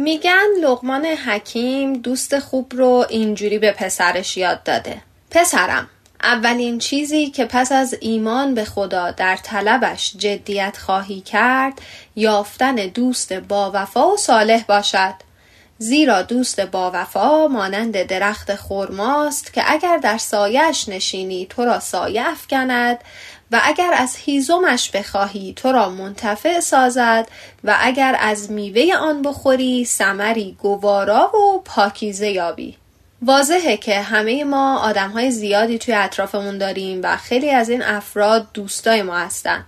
میگن لغمان حکیم دوست خوب رو اینجوری به پسرش یاد داده. پسرم اولین چیزی که پس از ایمان به خدا در طلبش جدیت خواهی کرد یافتن دوست با وفا و صالح باشد. زیرا دوست با وفا مانند درخت خرماست که اگر در سایش نشینی تو را سایه افکند و اگر از هیزمش بخواهی تو را منتفع سازد و اگر از میوه آن بخوری سمری گوارا و پاکیزه یابی. واضحه که همه ما آدم های زیادی توی اطرافمون داریم و خیلی از این افراد دوستای ما هستن.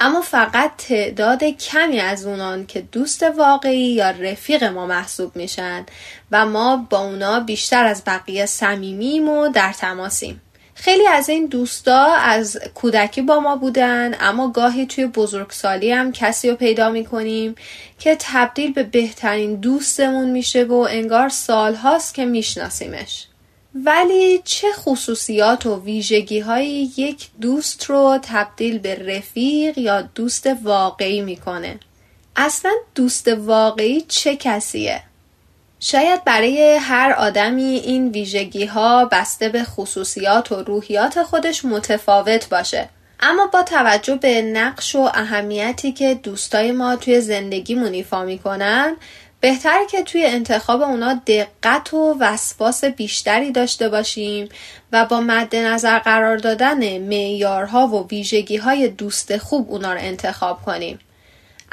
اما فقط تعداد کمی از اونان که دوست واقعی یا رفیق ما محسوب میشن و ما با اونا بیشتر از بقیه صمیمیم و در تماسیم. خیلی از این دوستا از کودکی با ما بودن اما گاهی توی بزرگسالی هم کسی رو پیدا می‌کنیم که تبدیل به بهترین دوستمون میشه و انگار سالهاست که میشناسیمش ولی چه خصوصیات و ویژگی های یک دوست رو تبدیل به رفیق یا دوست واقعی می‌کنه؟ اصلا دوست واقعی چه کسیه؟ شاید برای هر آدمی این ویژگی ها بسته به خصوصیات و روحیات خودش متفاوت باشه. اما با توجه به نقش و اهمیتی که دوستای ما توی زندگی ایفا می‌کنن بهتره که توی انتخاب اونا دقت و وسواس بیشتری داشته باشیم و با مد نظر قرار دادن معیارها و ویژگی های دوست خوب اونا رو انتخاب کنیم.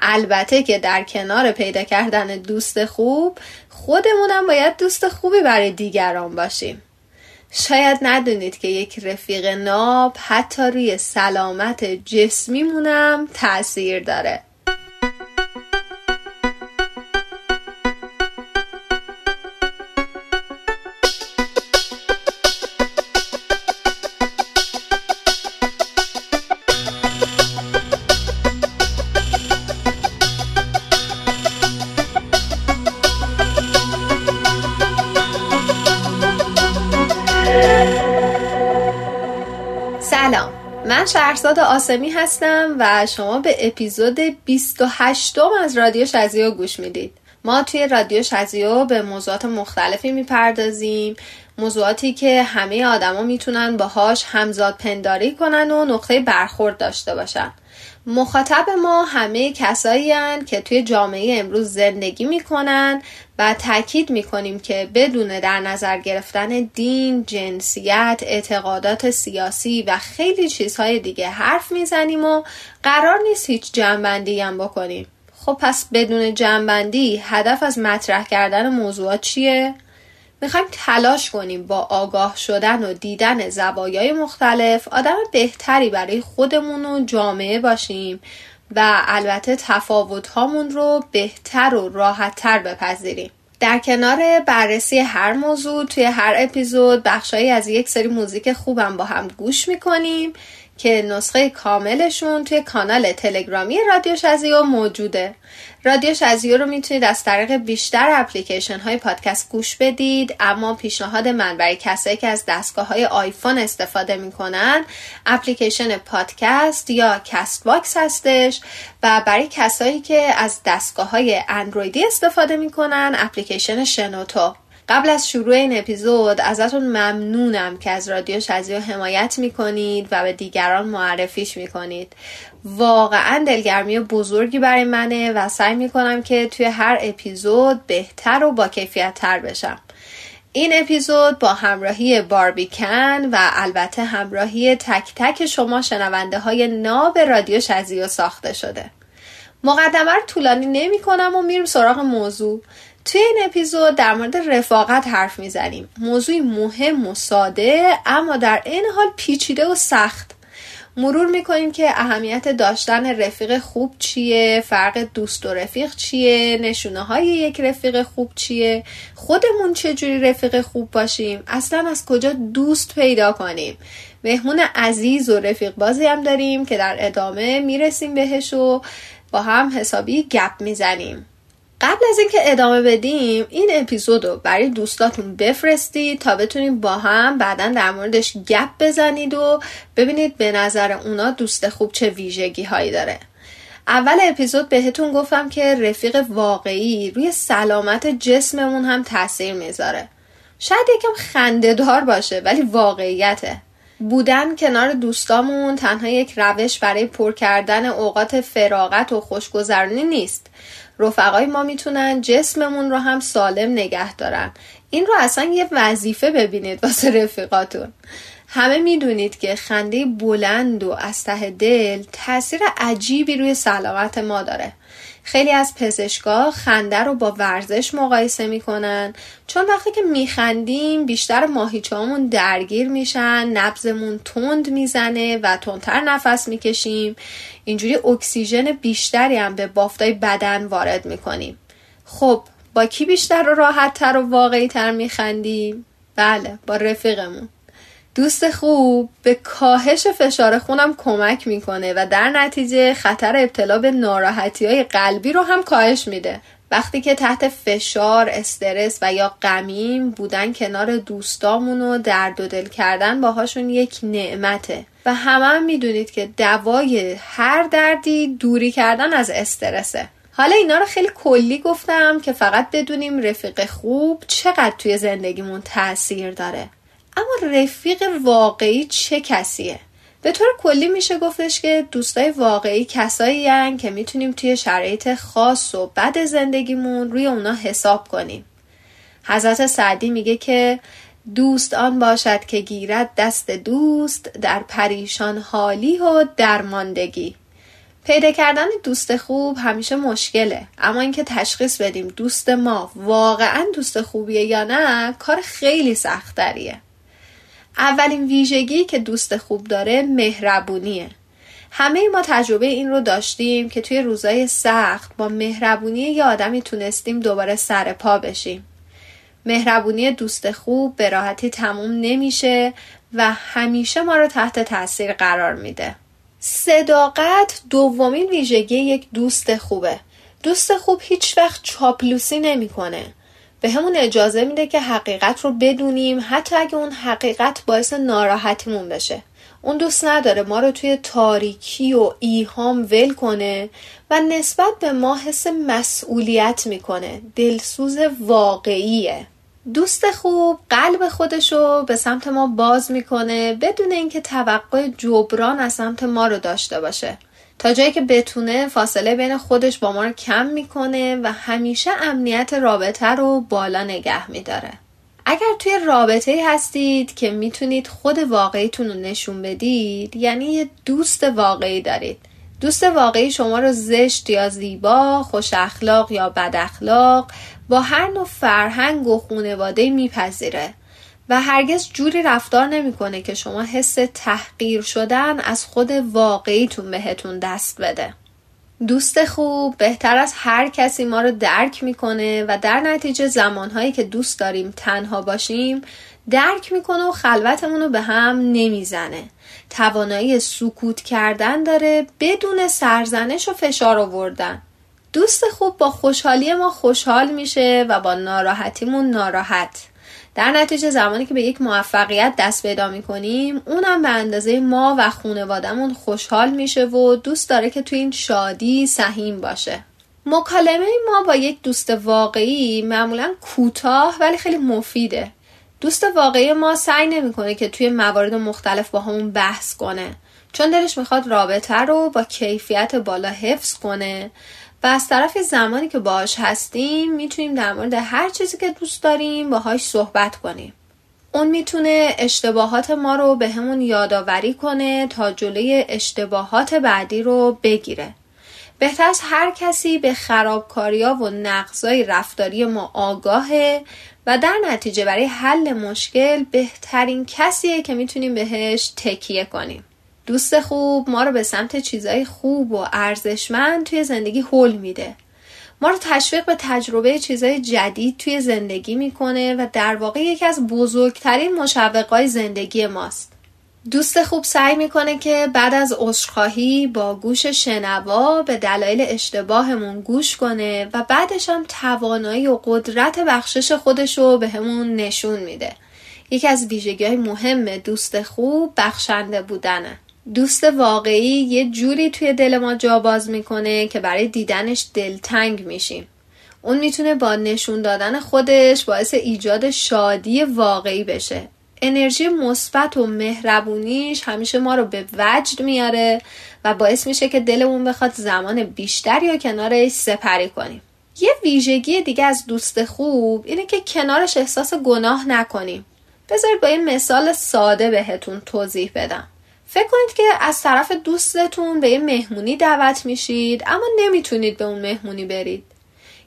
البته که در کنار پیدا کردن دوست خوب خودمونم باید دوست خوبی برای دیگران باشیم. شاید ندونید که یک رفیق ناب حتی روی سلامت جسمیمونم تاثیر داره. آسمی هستم و شما به اپیزود 28 از رادیو شزیو گوش می‌دید. ما توی رادیو شزیو به موضوعات مختلفی می‌پردازیم موضوعاتی که همه آدما می‌تونن باهاش همزاد پنداری کنن و نقطه برخورد داشته باشن. مخاطب ما همه کسایی که توی جامعه امروز زندگی می‌کنن و تاکید می‌کنیم که بدون در نظر گرفتن دین، جنسیت، اعتقادات سیاسی و خیلی چیزهای دیگه حرف می‌زنیم و قرار نیست هیچ جنبندی هم بکنیم. خب پس بدون جنبندی هدف از مطرح کردن موضوعات چیه؟ می‌خوایم تلاش کنیم با آگاه شدن و دیدن زوایای مختلف آدم بهتری برای خودمون و جامعه باشیم و البته تفاوت هامون رو بهتر و راحتتر بپذیریم. در کنار بررسی هر موضوع توی هر اپیزود بخشایی از یک سری موزیک خوبم با هم گوش می‌کنیم که نسخه کاملشون توی کانال تلگرامی رادیو شزیو موجوده. رادیو شزیو رو می‌تونید از طریق بیشتر اپلیکیشن های پادکست گوش بدید اما پیشنهاد من برای کسایی که از دستگاه های آیفون استفاده می‌کنن اپلیکیشن پادکست یا Castbox هستش و برای کسایی که از دستگاه های اندرویدی استفاده می‌کنن اپلیکیشن شنوتو. قبل از شروع این اپیزود ازتون ممنونم که از رادیو شزیو حمایت می‌کنید و به دیگران معرفیش می‌کنید. واقعا دلگرمی بزرگی برای منه و سعی می‌کنم که توی هر اپیزود بهتر و با کیفیت تر بشم. این اپیزود با همراهی باربیکن و البته همراهی تک تک شما شنونده های ناب رادیو شزیو ساخته شده. مقدمه رو طولانی نمی کنم و میرم سراغ موضوع. توی این اپیزود در مورد رفاقت حرف می‌زنیم. موضوعی مهم و ساده اما در این حال پیچیده و سخت. مرور می‌کنیم که اهمیت داشتن رفیق خوب چیه فرق دوست و رفیق چیه نشونه های یک رفیق خوب چیه خودمون چجوری رفیق خوب باشیم اصلا از کجا دوست پیدا کنیم. مهمون عزیز و رفیق بازی هم داریم که در ادامه می‌رسیم بهش و با هم حسابی گپ می‌زنیم. قبل از اینکه ادامه بدیم این اپیزود رو برای دوستاتون بفرستید تا بتونید با هم بعدا در موردش گپ بزنید و ببینید به نظر اونا دوست خوب چه ویژگی هایی داره. اول اپیزود بهتون گفتم که رفیق واقعی روی سلامت جسممون هم تاثیر می‌ذاره. شاید یکم خندهدار باشه ولی واقعیته. بودن کنار دوستامون تنها یک روش برای پر کردن اوقات فراغت و خوشگذرانی نیست. رفقای ما می‌تونن جسممون رو هم سالم نگه دارن. این رو اصلا یه وظیفه ببینید واسه رفیقاتون. همه می‌دونید که خنده بلند و از ته دل تاثیر عجیبی روی سلامت ما داره. خیلی از پزشکا خنده رو با ورزش مقایسه می‌کنن چون وقتی که میخندیم بیشتر ماهیچهامون درگیر میشن نبزمون تند می‌زنه و تندتر نفس می‌کشیم. اینجوری اکسیژن بیشتری هم به بافتای بدن وارد می‌کنیم. خب با کی بیشتر و راحت تر و واقعی تر میخندیم؟ بله با رفیقمون. دوست خوب به کاهش فشار خونم کمک می‌کنه و در نتیجه خطر ابتلا به ناراحتی های قلبی رو هم کاهش میده. وقتی که تحت فشار، استرس و یا غمیم بودن کنار دوستامون و درد و دل کردن باهاشون یک نعمته. و همه هم می‌دونید که دوای هر دردی دوری کردن از استرسه. حالا اینا رو خیلی کلی گفتم که فقط بدونیم رفیق خوب چقدر توی زندگیمون تاثیر داره. اما رفیق واقعی چه کسیه؟ به طور کلی میشه گفتش که دوستای واقعی کسایی هن که می‌تونیم توی شرایط خاص و بد زندگیمون روی اونا حساب کنیم. حضرت سعدی میگه که دوست آن باشد که گیرد دست دوست در پریشان حالی و درماندگی. پیدا کردن دوست خوب همیشه مشکله اما اینکه تشخیص بدیم دوست ما واقعا دوست خوبیه یا نه کار خیلی سختریه اولین ویژگی که دوست خوب داره مهربونیه. همه ما تجربه این رو داشتیم که توی روزای سخت با مهربونی یه آدمی تونستیم دوباره سر پا بشیم. مهربونی دوست خوب به راحتی تموم نمیشه و همیشه ما رو تحت تاثیر قرار میده. صداقت دومین ویژگی یک دوست خوبه. دوست خوب هیچ وقت چاپلوسی نمی‌کنه. به همون اجازه میده که حقیقت رو بدونیم حتی اگه اون حقیقت باعث ناراحتیمون بشه. اون دوست نداره ما رو توی تاریکی و ایهام ول کنه و نسبت به ما حس مسئولیت می‌کنه. دلسوز واقعیه. دوست خوب قلب خودشو به سمت ما باز می‌کنه بدون اینکه توقع جبران از سمت ما رو داشته باشه. تا جایی که بتونه فاصله بین خودش با ما رو کم می‌کنه و همیشه امنیت رابطه رو بالا نگه میداره. اگر توی رابطه هستید که می‌تونید خود واقعیتون رو نشون بدید یعنی یه دوست واقعی دارید. دوست واقعی شما رو زشت یا زیبا، خوش اخلاق یا بد اخلاق با هر نوع فرهنگ و خونواده میپذیره. و هرگز جوری رفتار نمی‌کنه که شما حس تحقیر شدن از خود واقعیتون بهتون دست بده. دوست خوب بهتر از هر کسی ما رو درک می‌کنه و در نتیجه زمانهایی که دوست داریم تنها باشیم درک می‌کنه و خلوتمون رو به هم نمی‌زنه. توانایی سکوت کردن داره بدون سرزنش و فشار آوردن. دوست خوب با خوشحالی ما خوشحال میشه و با ناراحتیمون ناراحت. در نتیجه زمانی که به یک موفقیت دست پیدا می‌کنیم اونم به اندازه ما و خونوادمون خوشحال میشه و دوست داره که تو این شادی سهیم باشه. مکالمه ما با یک دوست واقعی معمولا کوتاه ولی خیلی مفیده. دوست واقعی ما سعی نمی‌کنه که توی موارد مختلف با همون بحث کنه. چون دلش می‌خواد رابطه رو با کیفیت بالا حفظ کنه. و از طرف زمانی که باهاش هستیم می‌تونیم در مورد هر چیزی که دوست داریم باهاش صحبت کنیم. اون می‌تونه اشتباهات ما رو به همون یادآوری کنه تا جلوی اشتباهات بعدی رو بگیره. بهتر از هر کسی به خرابکاریا و نقضای رفتاری ما آگاهه و در نتیجه برای حل مشکل بهترین کسیه که می‌تونیم بهش تکیه کنیم. دوست خوب ما رو به سمت چیزای خوب و ارزشمند توی زندگی حل میده. ما رو تشویق به تجربه چیزای جدید توی زندگی می‌کنه و در واقع یکی از بزرگترین مشوقای زندگی ماست. دوست خوب سعی می‌کنه که بعد از عذرخواهی با گوش شنوا به دلایل اشتباهمون گوش کنه و بعدش هم توانایی و قدرت بخشش خودش رو به همون نشون میده. یکی از ویژگی مهم دوست خوب بخشنده بودنه. دوست واقعی یه جوری توی دل ما جا باز می‌کنه که برای دیدنش دلتنگ میشیم. اون می‌تونه با نشون دادن خودش باعث ایجاد شادی واقعی بشه. انرژی مثبت و مهربونیش همیشه ما رو به وجد میاره و باعث میشه که دلمون بخواد زمان بیشتری یا کنارش سپری کنیم. یه ویژگی دیگه از دوست خوب اینه که کنارش احساس گناه نکنیم. بذارید با این مثال ساده بهتون توضیح بدم. فکر کنید که از طرف دوستتون به یه مهمونی دعوت میشید اما نمی‌تونید به اون مهمونی برید.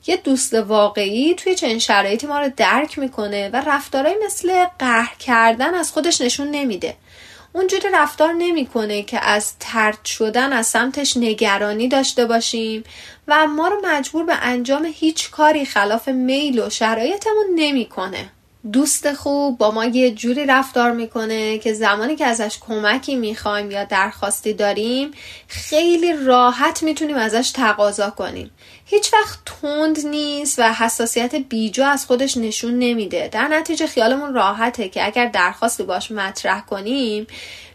یه دوست واقعی توی چنین شرایطی ما رو درک می‌کنه و رفتارهایی مثل قهر کردن از خودش نشون نمیده. اونجوری رفتار نمی‌کنه که از ترد شدن از سمتش نگرانی داشته باشیم و ما رو مجبور به انجام هیچ کاری خلاف میل و شرایطمون نمی‌کنه. دوست خوب با ما یه جوری رفتار می‌کنه که زمانی که ازش کمکی می‌خوایم یا درخواستی داریم خیلی راحت می‌تونیم ازش تقاضا کنیم. هیچ وقت تند نیست و حساسیت بیجا از خودش نشون نمیده. در نتیجه خیالمون راحته که اگر درخواستی باش مطرح کنیم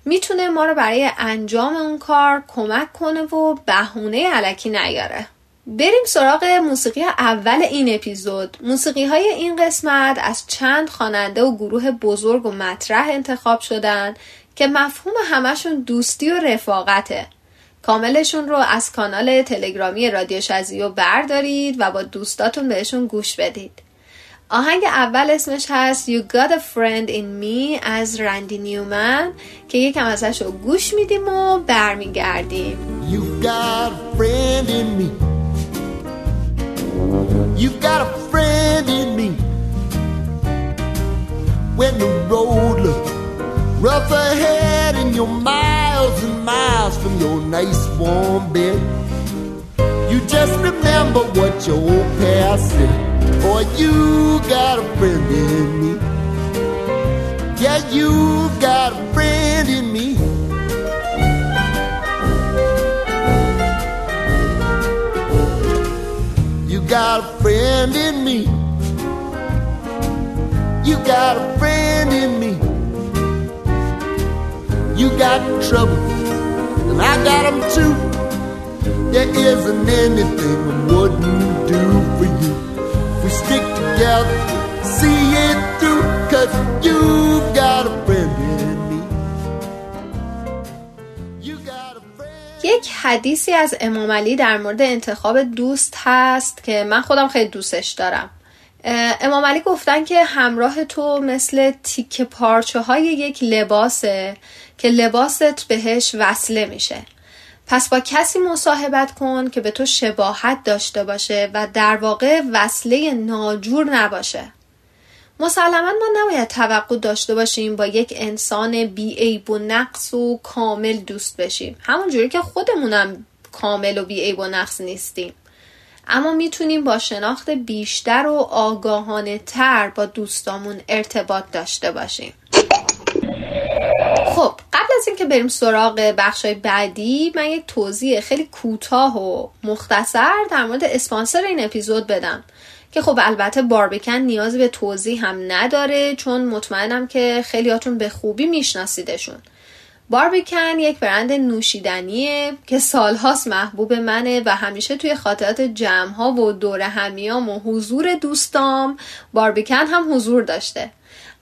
می‌تونه ما رو برای انجام اون کار کمک کنه و بهونه علکی نیاره. بریم سراغ موسیقی اول این اپیزود. موسیقی های این قسمت از چند خواننده و گروه بزرگ و مطرح انتخاب شدن که مفهوم همشون دوستی و رفاقته. کاملشون رو از کانال تلگرامی رادیو شزیو بردارید و با دوستاتون بهشون گوش بدید. آهنگ اول اسمش هست You Got a Friend in Me از رندی نیومن که یکم ازش رو گوش میدیم و برمیگردیم. You got a friend in me. You've got a friend in me. When the road looks rough ahead and you're miles and miles from your nice warm bed, you just remember what your old past said. Boy, you got a friend in me. Yeah, you got a friend in me. Got a friend in me. You got a friend in me. You got trouble, and I got them too. There isn't anything I wouldn't do for you. We stick together, see it through, cause you've got a یک حدیثی از امام علی در مورد انتخاب دوست هست که من خودم خیلی دوستش دارم. امام علی گفتن که همراه تو مثل تیک پارچه های یک لباسه که لباست بهش وصله میشه. پس با کسی مصاحبت کن که به تو شباهت داشته باشه و در واقع وصله ناجور نباشه. مسلما ما نباید توقع داشته باشیم با یک انسان بی عیب و نقص و کامل دوست بشیم. همونجوری که خودمونم کامل و بی عیب و نقص نیستیم. اما می‌تونیم با شناخت بیشتر و آگاهانه تر با دوستامون ارتباط داشته باشیم. خب قبل از اینکه بریم سراغ بخشای بعدی من یک توضیح خیلی کوتاه و مختصر در مورد اسپانسر این اپیزود بدم. که خب البته باربیکن نیاز به توضیح هم نداره چون مطمئنم که خیلیاتون به خوبی میشناسیدشون. باربیکن یک برند نوشیدنیه که سالهاست محبوب منه و همیشه توی خاطرات جمع ها و دور همیام و حضور دوستام باربیکن هم حضور داشته.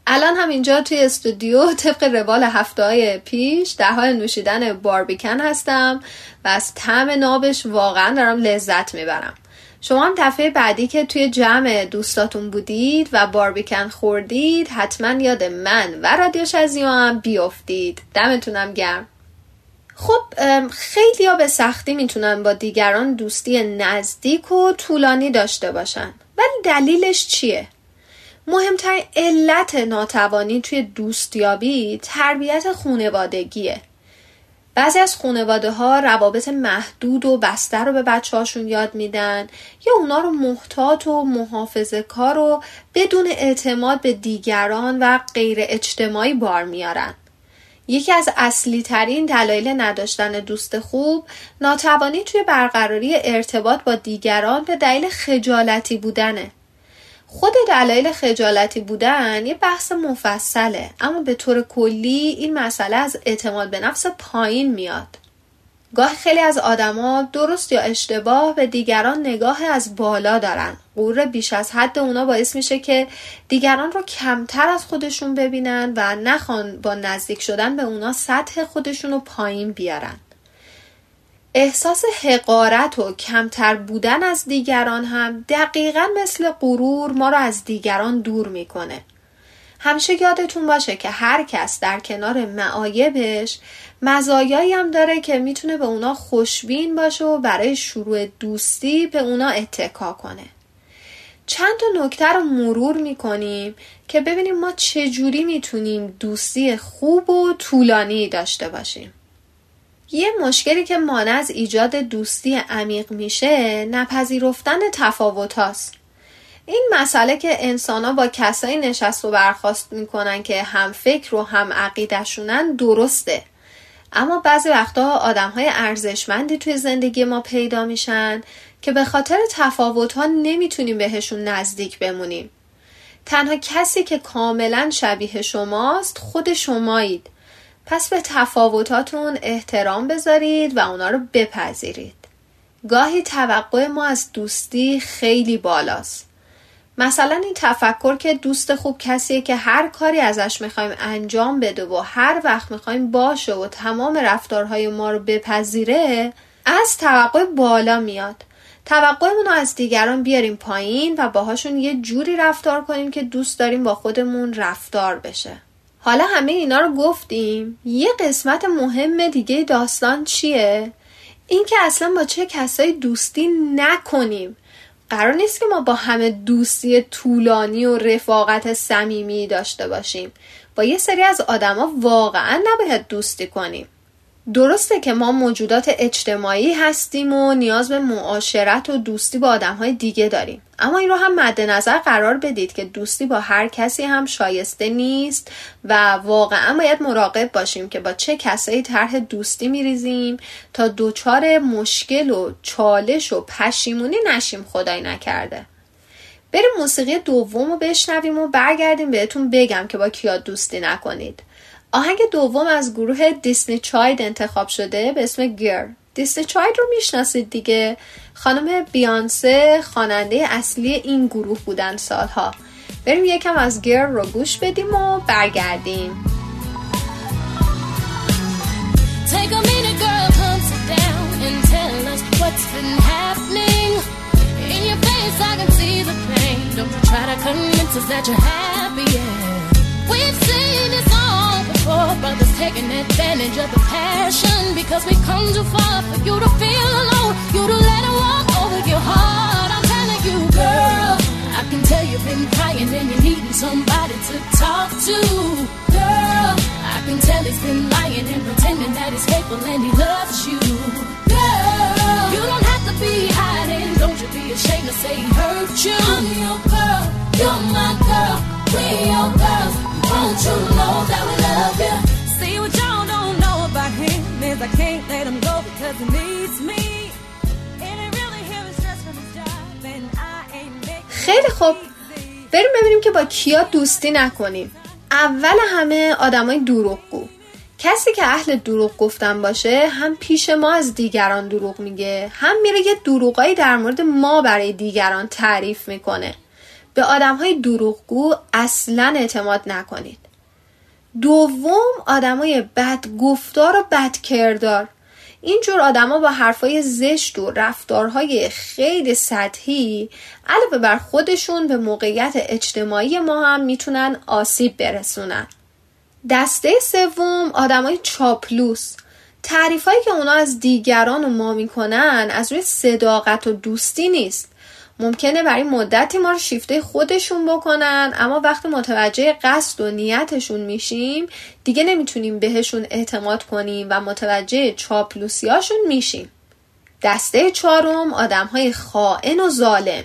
الان هم اینجا توی استودیو طبق روال هفته های پیش در حال نوشیدن باربیکن هستم و از طعم نابش واقعا دارم لذت می‌برم. شما هم دفعه بعدی که توی جمع دوستاتون بودید و باربیکن خوردید حتما یاد من و رادیو شزیو هم بیافتید دمتونم گرم. خب خیلی ها به سختی می‌تونن با دیگران دوستی نزدیک و طولانی داشته باشن. ولی دلیلش چیه؟ مهمترین علت ناتوانی توی دوستیابی تربیت خونوادگیه بعضی از خانواده ها روابط محدود و بسته رو به بچه هاشون یاد میدن یا اونا رو محتاط و محافظه کار و بدون اعتماد به دیگران و غیر اجتماعی بار میارن. یکی از اصلی ترین دلایل نداشتن دوست خوب ناتوانی توی برقراری ارتباط با دیگران به دلیل خجالتی بودنه. خود دلایل خجالتی بودن یه بحث مفصله اما به طور کلی این مسئله از اعتماد به نفس پایین میاد. گاه خیلی از آدما درست یا اشتباه به دیگران نگاه از بالا دارن. غرور بیش از حد اونا باعث میشه که دیگران رو کمتر از خودشون ببینن و نخوان با نزدیک شدن به اونا سطح خودشون رو پایین بیارن. احساس حقارت و کمتر بودن از دیگران هم دقیقا مثل غرور ما رو از دیگران دور می‌کنه. همیشه یادتون باشه که هر کس در کنار معایبش مزایایی هم داره که می‌تونه به اونا خوشبین باشه و برای شروع دوستی به اونا اتکا کنه. چند تا نکته رو مرور می‌کنیم که ببینیم ما چجوری می‌تونیم دوستی خوب و طولانی داشته باشیم. یه مشکلی که مانع از ایجاد دوستی عمیق میشه نپذیرفتن تفاوت هاست. این مسئله که انسان با کسایی نشست و برخواست می‌کنن که هم فکر و هم عقیدشونن درسته. اما بعضی وقتا آدم های ارزشمندی توی زندگی ما پیدا میشن که به خاطر تفاوت ها نمی‌تونیم بهشون نزدیک بمونیم. تنها کسی که کاملا شبیه شماست خود شمایید. پس به تفاوتاتون احترام بذارید و اونا رو بپذیرید. گاهی توقع ما از دوستی خیلی بالاست. مثلا این تفکر که دوست خوب کسیه که هر کاری ازش می‌خوایم انجام بده و هر وقت می‌خوایم باشه و تمام رفتارهای ما رو بپذیره از توقع بالا میاد. توقعمون رو از دیگران بیاریم پایین و باهاشون یه جوری رفتار کنیم که دوست داریم با خودمون رفتار بشه. حالا همه اینا رو گفتیم. یه قسمت مهم دیگه داستان چیه؟ اینکه اصلا با چه کسایی دوستی نکنیم. قرار نیست که ما با همه دوستی طولانی و رفاقت صمیمی داشته باشیم. با یه سری از آدما واقعا نباید دوستی کنیم. درسته که ما موجودات اجتماعی هستیم و نیاز به معاشرت و دوستی با آدم های دیگه داریم. اما این رو هم مد نظر قرار بدید که دوستی با هر کسی هم شایسته نیست و واقعا باید مراقب باشیم که با چه کسایی طرح دوستی میریزیم تا دچار مشکل و چالش و پشیمونی نشیم خدای نکرده. بریم موسیقی دوم رو بشنویم و برگردیم بهتون بگم که با کیا دوستی نکنید. آهنگ دوم از گروه دیسنی چاید انتخاب شده به اسم گیر دیسنی چاید رو می‌شناسید دیگه خانم بیانسه خواننده اصلی این گروه بودن سالها بریم یکم از گیر رو گوش بدیم و برگردیم Take girl, down and tell us what's been happening. In your face, I can see the pain. Don't try to convince us that you're happy. Yeah. We've seen this Poor brothers taking advantage of the passion because we come too far for you to feel alone. You to let it walk over your heart. I'm telling you, girl. I can tell you've been crying and you're needing somebody to talk to. Girl, I can tell he's been lying and pretending that he's faithful and he loves you. Girl, you don't have to be hiding. Don't you be ashamed to say he hurt you. I'm your girl, you're my girl, We're your girls. Won't you know that we love you? See what y'all don't know about him is I can't let him go because he needs me. خیلی خوب. بریم ببینیم که با کیا دوستی نکنیم. اول همه آدمای دروغگو. کسی که اهل دروغ گفتن باشه هم پیش ما از دیگران دروغ میگه هم میره یه دروغایی در مورد ما برای دیگران تعریف می‌کنه. به آدم های دروغگو اصلا اعتماد نکنید. دوم آدمای بد گفتار و بد کردار اینجور آدما با حرفای زشت و رفتارهای خیلی سطحی علاوه بر خودشون به موقعیت اجتماعی ما هم می‌تونن آسیب برسونن. دسته سوم آدمای چاپلوس. تعریفایی که اونا از دیگران و ما می‌کنن از روی صداقت و دوستی نیست. ممکنه برای مدتی ما رو شیفته خودشون بکنن اما وقتی متوجه قصد و نیتشون میشیم دیگه نمی‌تونیم بهشون اعتماد کنیم و متوجه چاپلوسیاشون میشیم. دسته چهارم آدم های خائن و ظالم.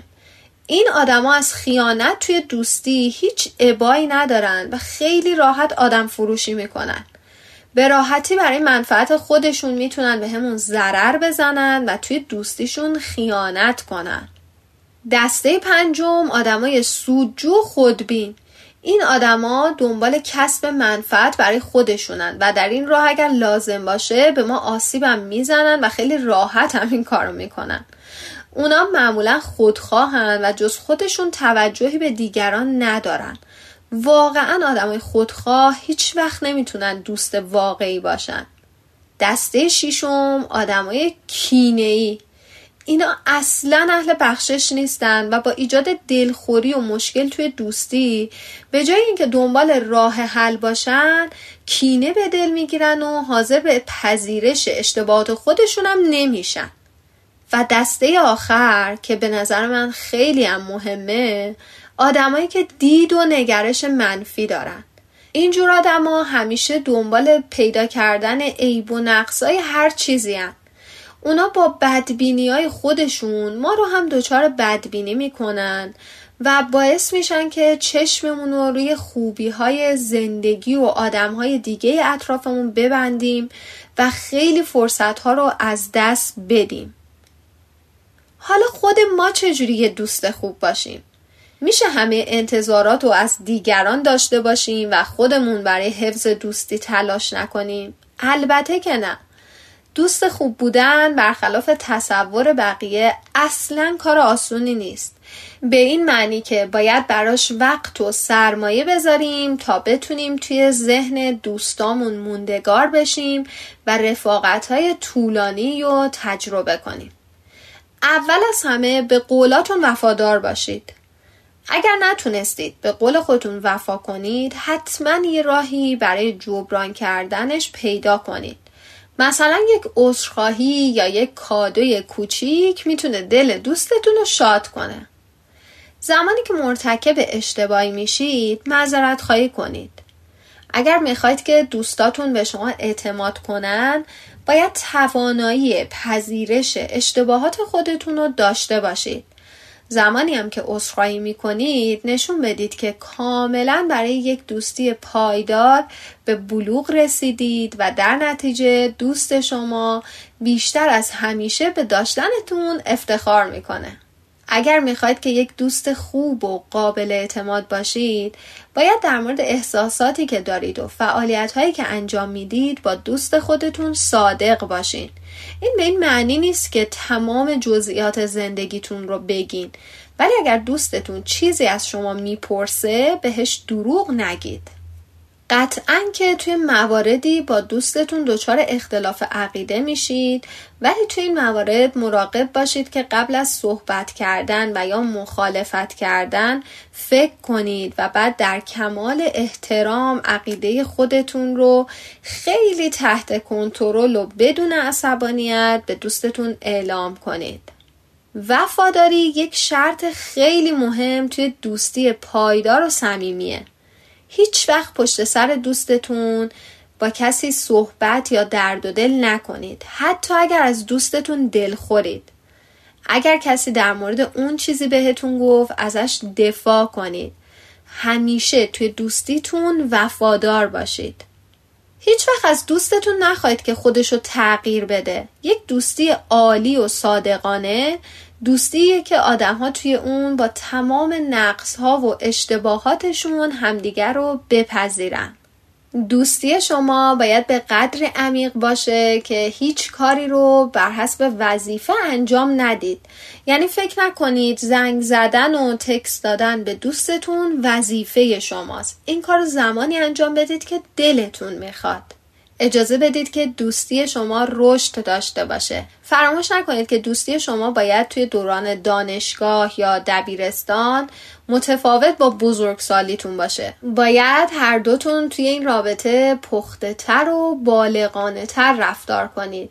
این آدما از خیانت توی دوستی هیچ ابایی ندارن و خیلی راحت آدم فروشی می‌کنن. به راحتی برای منفعت خودشون می‌تونن به همون ضرر بزنن و توی دوستیشون خیانت کنن. دسته پنجم آدمای سودجو خودبین. این آدما دنبال کسب منفعت برای خودشونن و در این راه اگر لازم باشه به ما آسیبم می‌زنن و خیلی راحت هم این کارو می‌کنن. اونا معمولا خودخواهن و جز خودشون توجهی به دیگران ندارن. واقعا آدمای خودخواه هیچ وقت نمی‌تونن دوست واقعی باشن. دسته شیشم آدمای کینه‌ای. اینا اصلا اهل بخشش نیستن و با ایجاد دلخوری و مشکل توی دوستی به جای اینکه دنبال راه حل باشن کینه به دل می‌گیرن و حاضر به پذیرش اشتباهات خودشون هم نمیشن و دسته آخر که به نظر من خیلی هم مهمه آدمایی که دید و نگرش منفی دارن اینجور آدما همیشه دنبال پیدا کردن عیب و نقصای هر چیزی هن. اونا با بدبینی های خودشون ما رو هم دچار بدبینی می‌کنن و باعث میشن که چشممون رو روی خوبی های زندگی و آدم های دیگه اطرافمون ببندیم و خیلی فرصت ها رو از دست بدیم. حالا خود ما چجوری یه دوست خوب باشیم؟ میشه همه انتظارات رو از دیگران داشته باشیم و خودمون برای حفظ دوستی تلاش نکنیم؟ البته که نه. دوست خوب بودن برخلاف تصور بقیه اصلا کار آسونی نیست. به این معنی که باید براش وقت و سرمایه بذاریم تا بتونیم توی ذهن دوستامون موندگار بشیم و رفاقت های طولانی رو تجربه کنیم. اول از همه به قولاتون وفادار باشید. اگر نتونستید به قول خودتون وفا کنید حتما یه راهی برای جبران کردنش پیدا کنید. مثلا یک عذرخواهی یا یک کادوی کوچیک می‌تونه دل دوستتون رو شاد کنه. زمانی که مرتکب اشتباهی میشید معذرت خواهی کنید. اگر می‌خواید که دوستاتون به شما اعتماد کنن باید توانایی پذیرش اشتباهات خودتون رو داشته باشید. زمانی هم که عذرخواهی می‌کنید نشون بدید که کاملا برای یک دوستی پایدار به بلوغ رسیدید و در نتیجه دوست شما بیشتر از همیشه به داشتنتون افتخار می‌کنه. اگر می‌خواید که یک دوست خوب و قابل اعتماد باشید باید در مورد احساساتی که دارید و فعالیت هایی که انجام می‌دید با دوست خودتون صادق باشین. این به این معنی نیست که تمام جزئیات زندگیتون رو بگین ولی اگر دوستتون چیزی از شما می‌پرسه بهش دروغ نگید. قطعا که توی مواردی با دوستتون دچار اختلاف عقیده میشید ولی توی این موارد مراقب باشید که قبل از صحبت کردن و یا مخالفت کردن فکر کنید و بعد در کمال احترام عقیده خودتون رو خیلی تحت کنترل و بدون عصبانیت به دوستتون اعلام کنید. وفاداری یک شرط خیلی مهم توی دوستی پایدار و صمیمیه. هیچ وقت پشت سر دوستتون با کسی صحبت یا درد و دل نکنید. حتی اگر از دوستتون دل خورید. اگر کسی در مورد اون چیزی بهتون گفت ازش دفاع کنید. همیشه توی دوستیتون وفادار باشید. هیچ وقت از دوستتون نخواهید که خودشو تغییر بده. یک دوستی عالی و صادقانه دوستیه که آدم ها توی اون با تمام نقص ها و اشتباهاتشون همدیگر رو بپذیرن. دوستی شما باید به قدر عمیق باشه که هیچ کاری رو بر حسب وظیفه انجام ندید. یعنی فکر نکنید زنگ زدن و تکست دادن به دوستتون وظیفه شماست. این کار زمانی انجام بدید که دلتون می‌خواد. اجازه بدید که دوستی شما رشد داشته باشه. فراموش نکنید که دوستی شما باید توی دوران دانشگاه یا دبیرستان متفاوت با بزرگسالیتون باشه. باید هر دوتون توی این رابطه پخته تر و بالغانه تر رفتار کنید.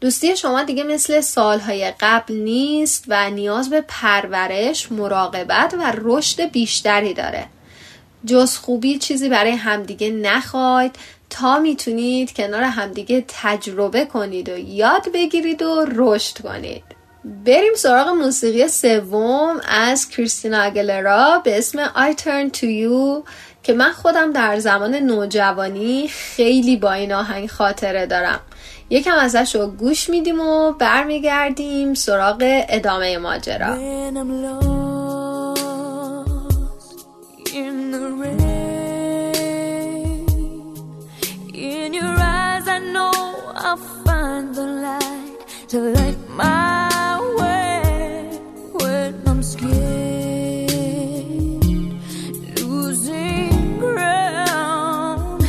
دوستی شما دیگه مثل سالهای قبل نیست و نیاز به پرورش، مراقبت و رشد بیشتری داره. جز خوبی چیزی برای همدیگه نخواید. تا می‌تونید کنار همدیگه تجربه کنید و یاد بگیرید و رشد کنید. بریم سراغ موسیقی سوم از کریستینا اگلرا به اسم I Turn To You که من خودم در زمان نوجوانی خیلی با این آهنگ خاطره دارم. یکم ازش رو گوش میدیم و برمیگردیم سراغ ادامه ماجرا. To light my way when I'm scared, losing ground.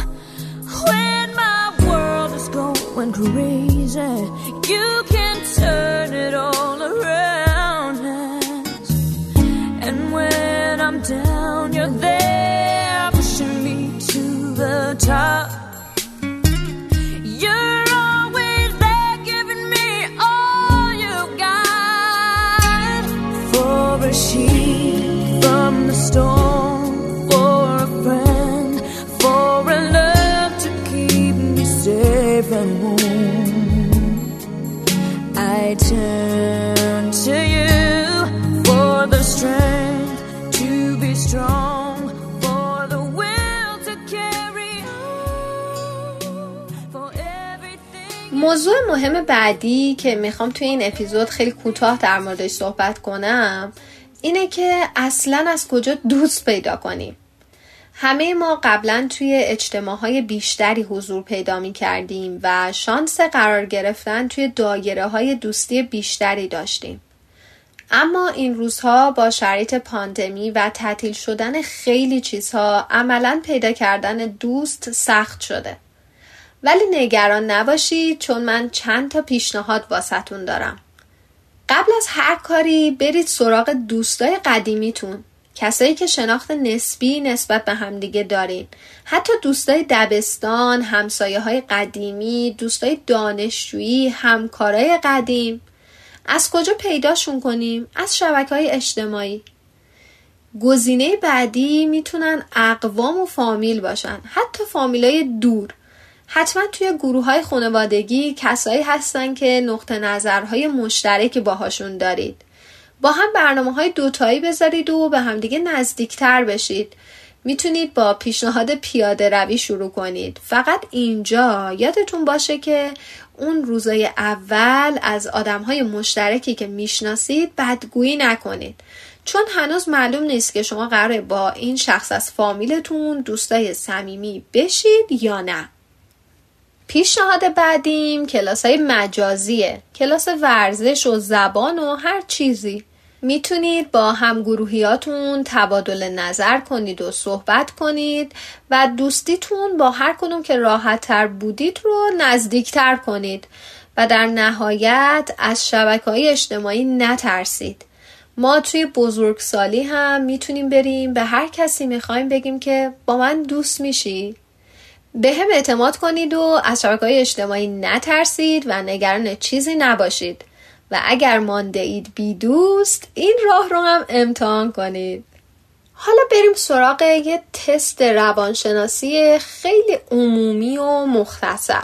When my world is going crazy, you can turn it all around. And when I'm down, you're there pushing me to the top. مهم بعدی که می‌خوام توی این اپیزود خیلی کوتاه در موردش صحبت کنم اینه که اصلا از کجا دوست پیدا کنیم همه ما قبلا توی اجتماع بیشتری حضور پیدا می کردیم و شانس قرار گرفتن توی دایره های دوستی بیشتری داشتیم. اما این روزها با شرایط پاندمی و تعطیل شدن خیلی چیزها عملا پیدا کردن دوست سخت شده. ولی نگران نباشید چون من چند تا پیشنهاد واسطون دارم. قبل از هر کاری برید سراغ دوستای قدیمیتون کسایی که شناخت نسبی نسبت به همدیگه دارین. حتی دوستای دبستان همسایه های قدیمی دوستای دانشجویی همکارای قدیم. از کجا پیداشون کنیم؟ از شبکه های اجتماعی. گزینه بعدی می‌تونن اقوام و فامیل باشن. حتی فامیلای دور. حتما توی گروه های خانوادگی کسایی هستن که نقطه نظرهای مشترک باهاشون دارید. با هم برنامه های دوتایی بذارید و به همدیگه نزدیکتر بشید. می‌تونید با پیشنهاد پیاده روی شروع کنید. فقط اینجا یادتون باشه که اون روزای اول از آدم های مشترکی که می‌شناسید بدگویی نکنید. چون هنوز معلوم نیست که شما قراره با این شخص از فامیلتون دوستای صمیمی بشید یا نه. پیشنهاد بعدیم کلاس های مجازیه کلاس ورزش و زبان و هر چیزی. می‌تونید با همگروهیاتون تبادل نظر کنید و صحبت کنید و دوستیتون با هر کنون که راحت تر بودید رو نزدیکتر کنید و در نهایت از شبکه های اجتماعی نترسید. ما توی بزرگسالی هم می‌تونیم بریم به هر کسی می‌خوایم بگیم که با من دوست میشی. به هم اعتماد کنید و از شبکه اجتماعی نترسید و نگران چیزی نباشید. و اگر مانده اید بی دوست این راه رو هم امتحان کنید. حالا بریم سراغ یه تست روانشناسی خیلی عمومی و مختصر.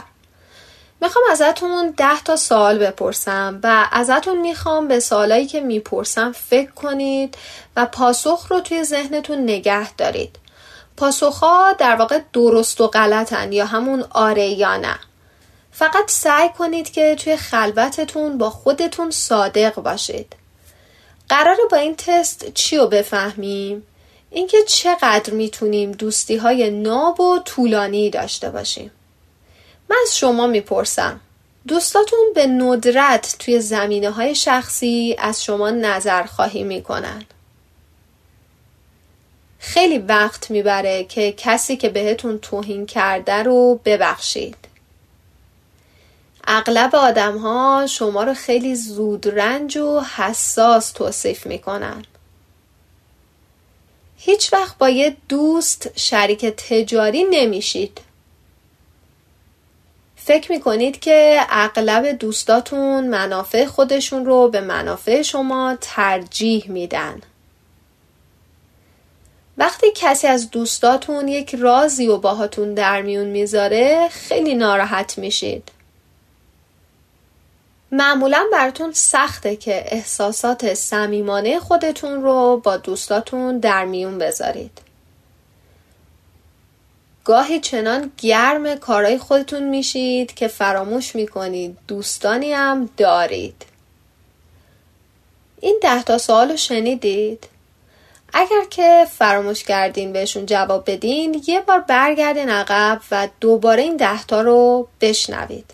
می‌خوام ازتون ده تا سوال بپرسم و ازتون می‌خوام به سوالایی که می‌پرسم فکر کنید و پاسخ رو توی ذهنتون نگه دارید. پاسخها در واقع درست و غلطن یا همون آره یا نه. فقط سعی کنید که توی خلوتتون با خودتون صادق باشید. قراره با این تست چی رو بفهمیم؟ اینکه چقدر می‌تونیم دوستی های ناب و طولانی داشته باشیم. من از شما می‌پرسم دوستاتون به ندرت توی زمینه های شخصی از شما نظر خواهی می‌کنن؟ خیلی وقت می‌بره که کسی که بهتون توهین کرده رو ببخشید. اغلب آدم ها شما رو خیلی زود رنج و حساس توصیف می‌کنن. هیچ وقت با یه دوست شریک تجاری نمیشید. فکر می‌کنید که اغلب دوستاتون منافع خودشون رو به منافع شما ترجیح میدن. وقتی کسی از دوستاتون یک رازی و باهاتون در میون می‌ذاره خیلی ناراحت میشید. معمولا براتون سخته که احساسات صمیمانه خودتون رو با دوستاتون در میون بذارید. گاهی چنان گرم کارهای خودتون میشید که فراموش می‌کنید دوستانی هم دارید. این ده تا سوال رو شنیدید؟ اگر که فراموش کردین بهشون جواب بدین یه بار برگردین عقب و دوباره این دهتا رو بشنوید.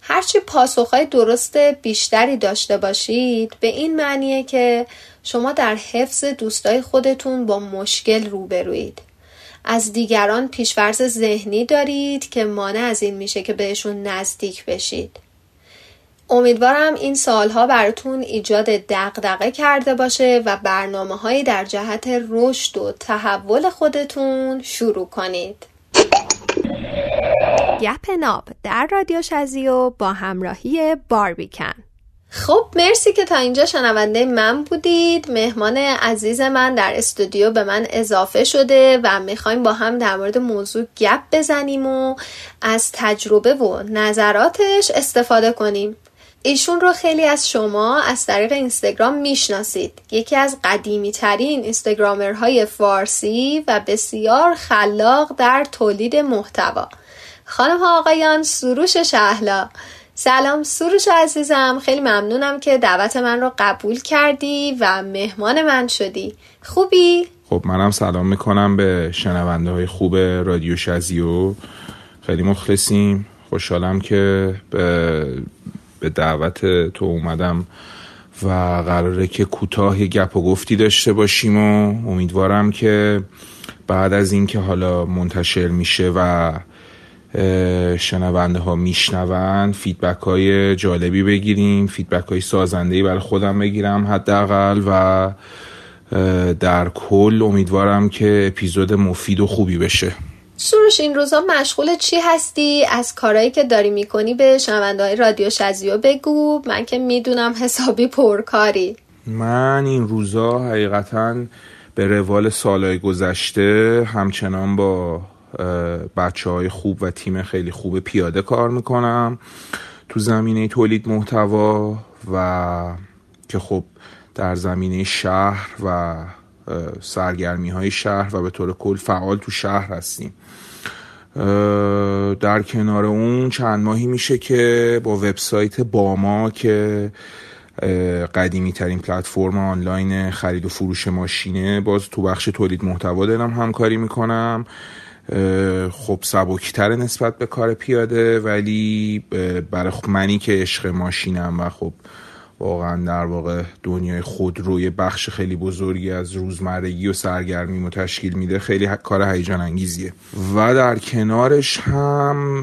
هرچی پاسخهای درست بیشتری داشته باشید به این معنیه که شما در حفظ دوستای خودتون با مشکل روبروید. از دیگران پیشورز ذهنی دارید که مانع از این میشه که بهشون نزدیک بشید. امیدوارم این سالها براتون ایجاد دقدقه کرده باشه و برنامه هایی در جهت رشد و تحول خودتون شروع کنید. گپ ناب در رادیو شزیو با همراهی باربیکن. خب مرسی که تا اینجا شنونده من بودید. مهمان عزیز من در استودیو به من اضافه شده و می‌خوایم با هم در مورد موضوع گپ بزنیم و از تجربه و نظراتش استفاده کنیم. ایشون رو خیلی از شما از طریق اینستاگرام می‌شناسید. یکی از قدیمی ترین اینستاگرامرهای فارسی و بسیار خلاق در تولید محتوا. خانم ها آقایان سروش شهلا. سلام سروش عزیزم. خیلی ممنونم که دعوت من رو قبول کردی و مهمان من شدی. خوبی؟ خب منم سلام می‌کنم به شنونده های خوب رادیو شزیو خیلی مخلصیم. خوشحالم که به به دعوت تو اومدم و قراره که کوتاه گپ و گفتی داشته باشیم و امیدوارم که بعد از اینکه حالا منتشر میشه و شنونده ها میشنون feedback های جالبی بگیریم feedback های سازنده برای خودم بگیرم حداقل و در کل امیدوارم که اپیزود مفید و خوبی بشه. سروش این روزا مشغول چی هستی؟ از کارهایی که داری می‌کنی به شنونده های رادیو شزیو بگو. من که می‌دونم حسابی پرکاری. من این روزا حقیقتا به روال سالهای گذشته همچنان با بچه های خوب و تیم خیلی خوب پیاده کار می‌کنم. تو زمینه تولید محتوا و که خب در زمینه شهر و سرگرمی های شهر و به طور کل فعال تو شهر هستیم. در کنار اون چند ماهی میشه که با وبسایت باما که قدیمی ترین پلتفرم آنلاین خرید و فروش ماشینه باز تو بخش تولید محتوا دارم همکاری می‌کنم. خب سبکتر نسبت به کار پیاده ولی برای منی که عشق ماشینم و خب واقعا در واقع دنیای خودروی بخش خیلی بزرگی از روزمرگی و سرگرمی تشکیل میده خیلی کار هیجان انگیزیه و در کنارش هم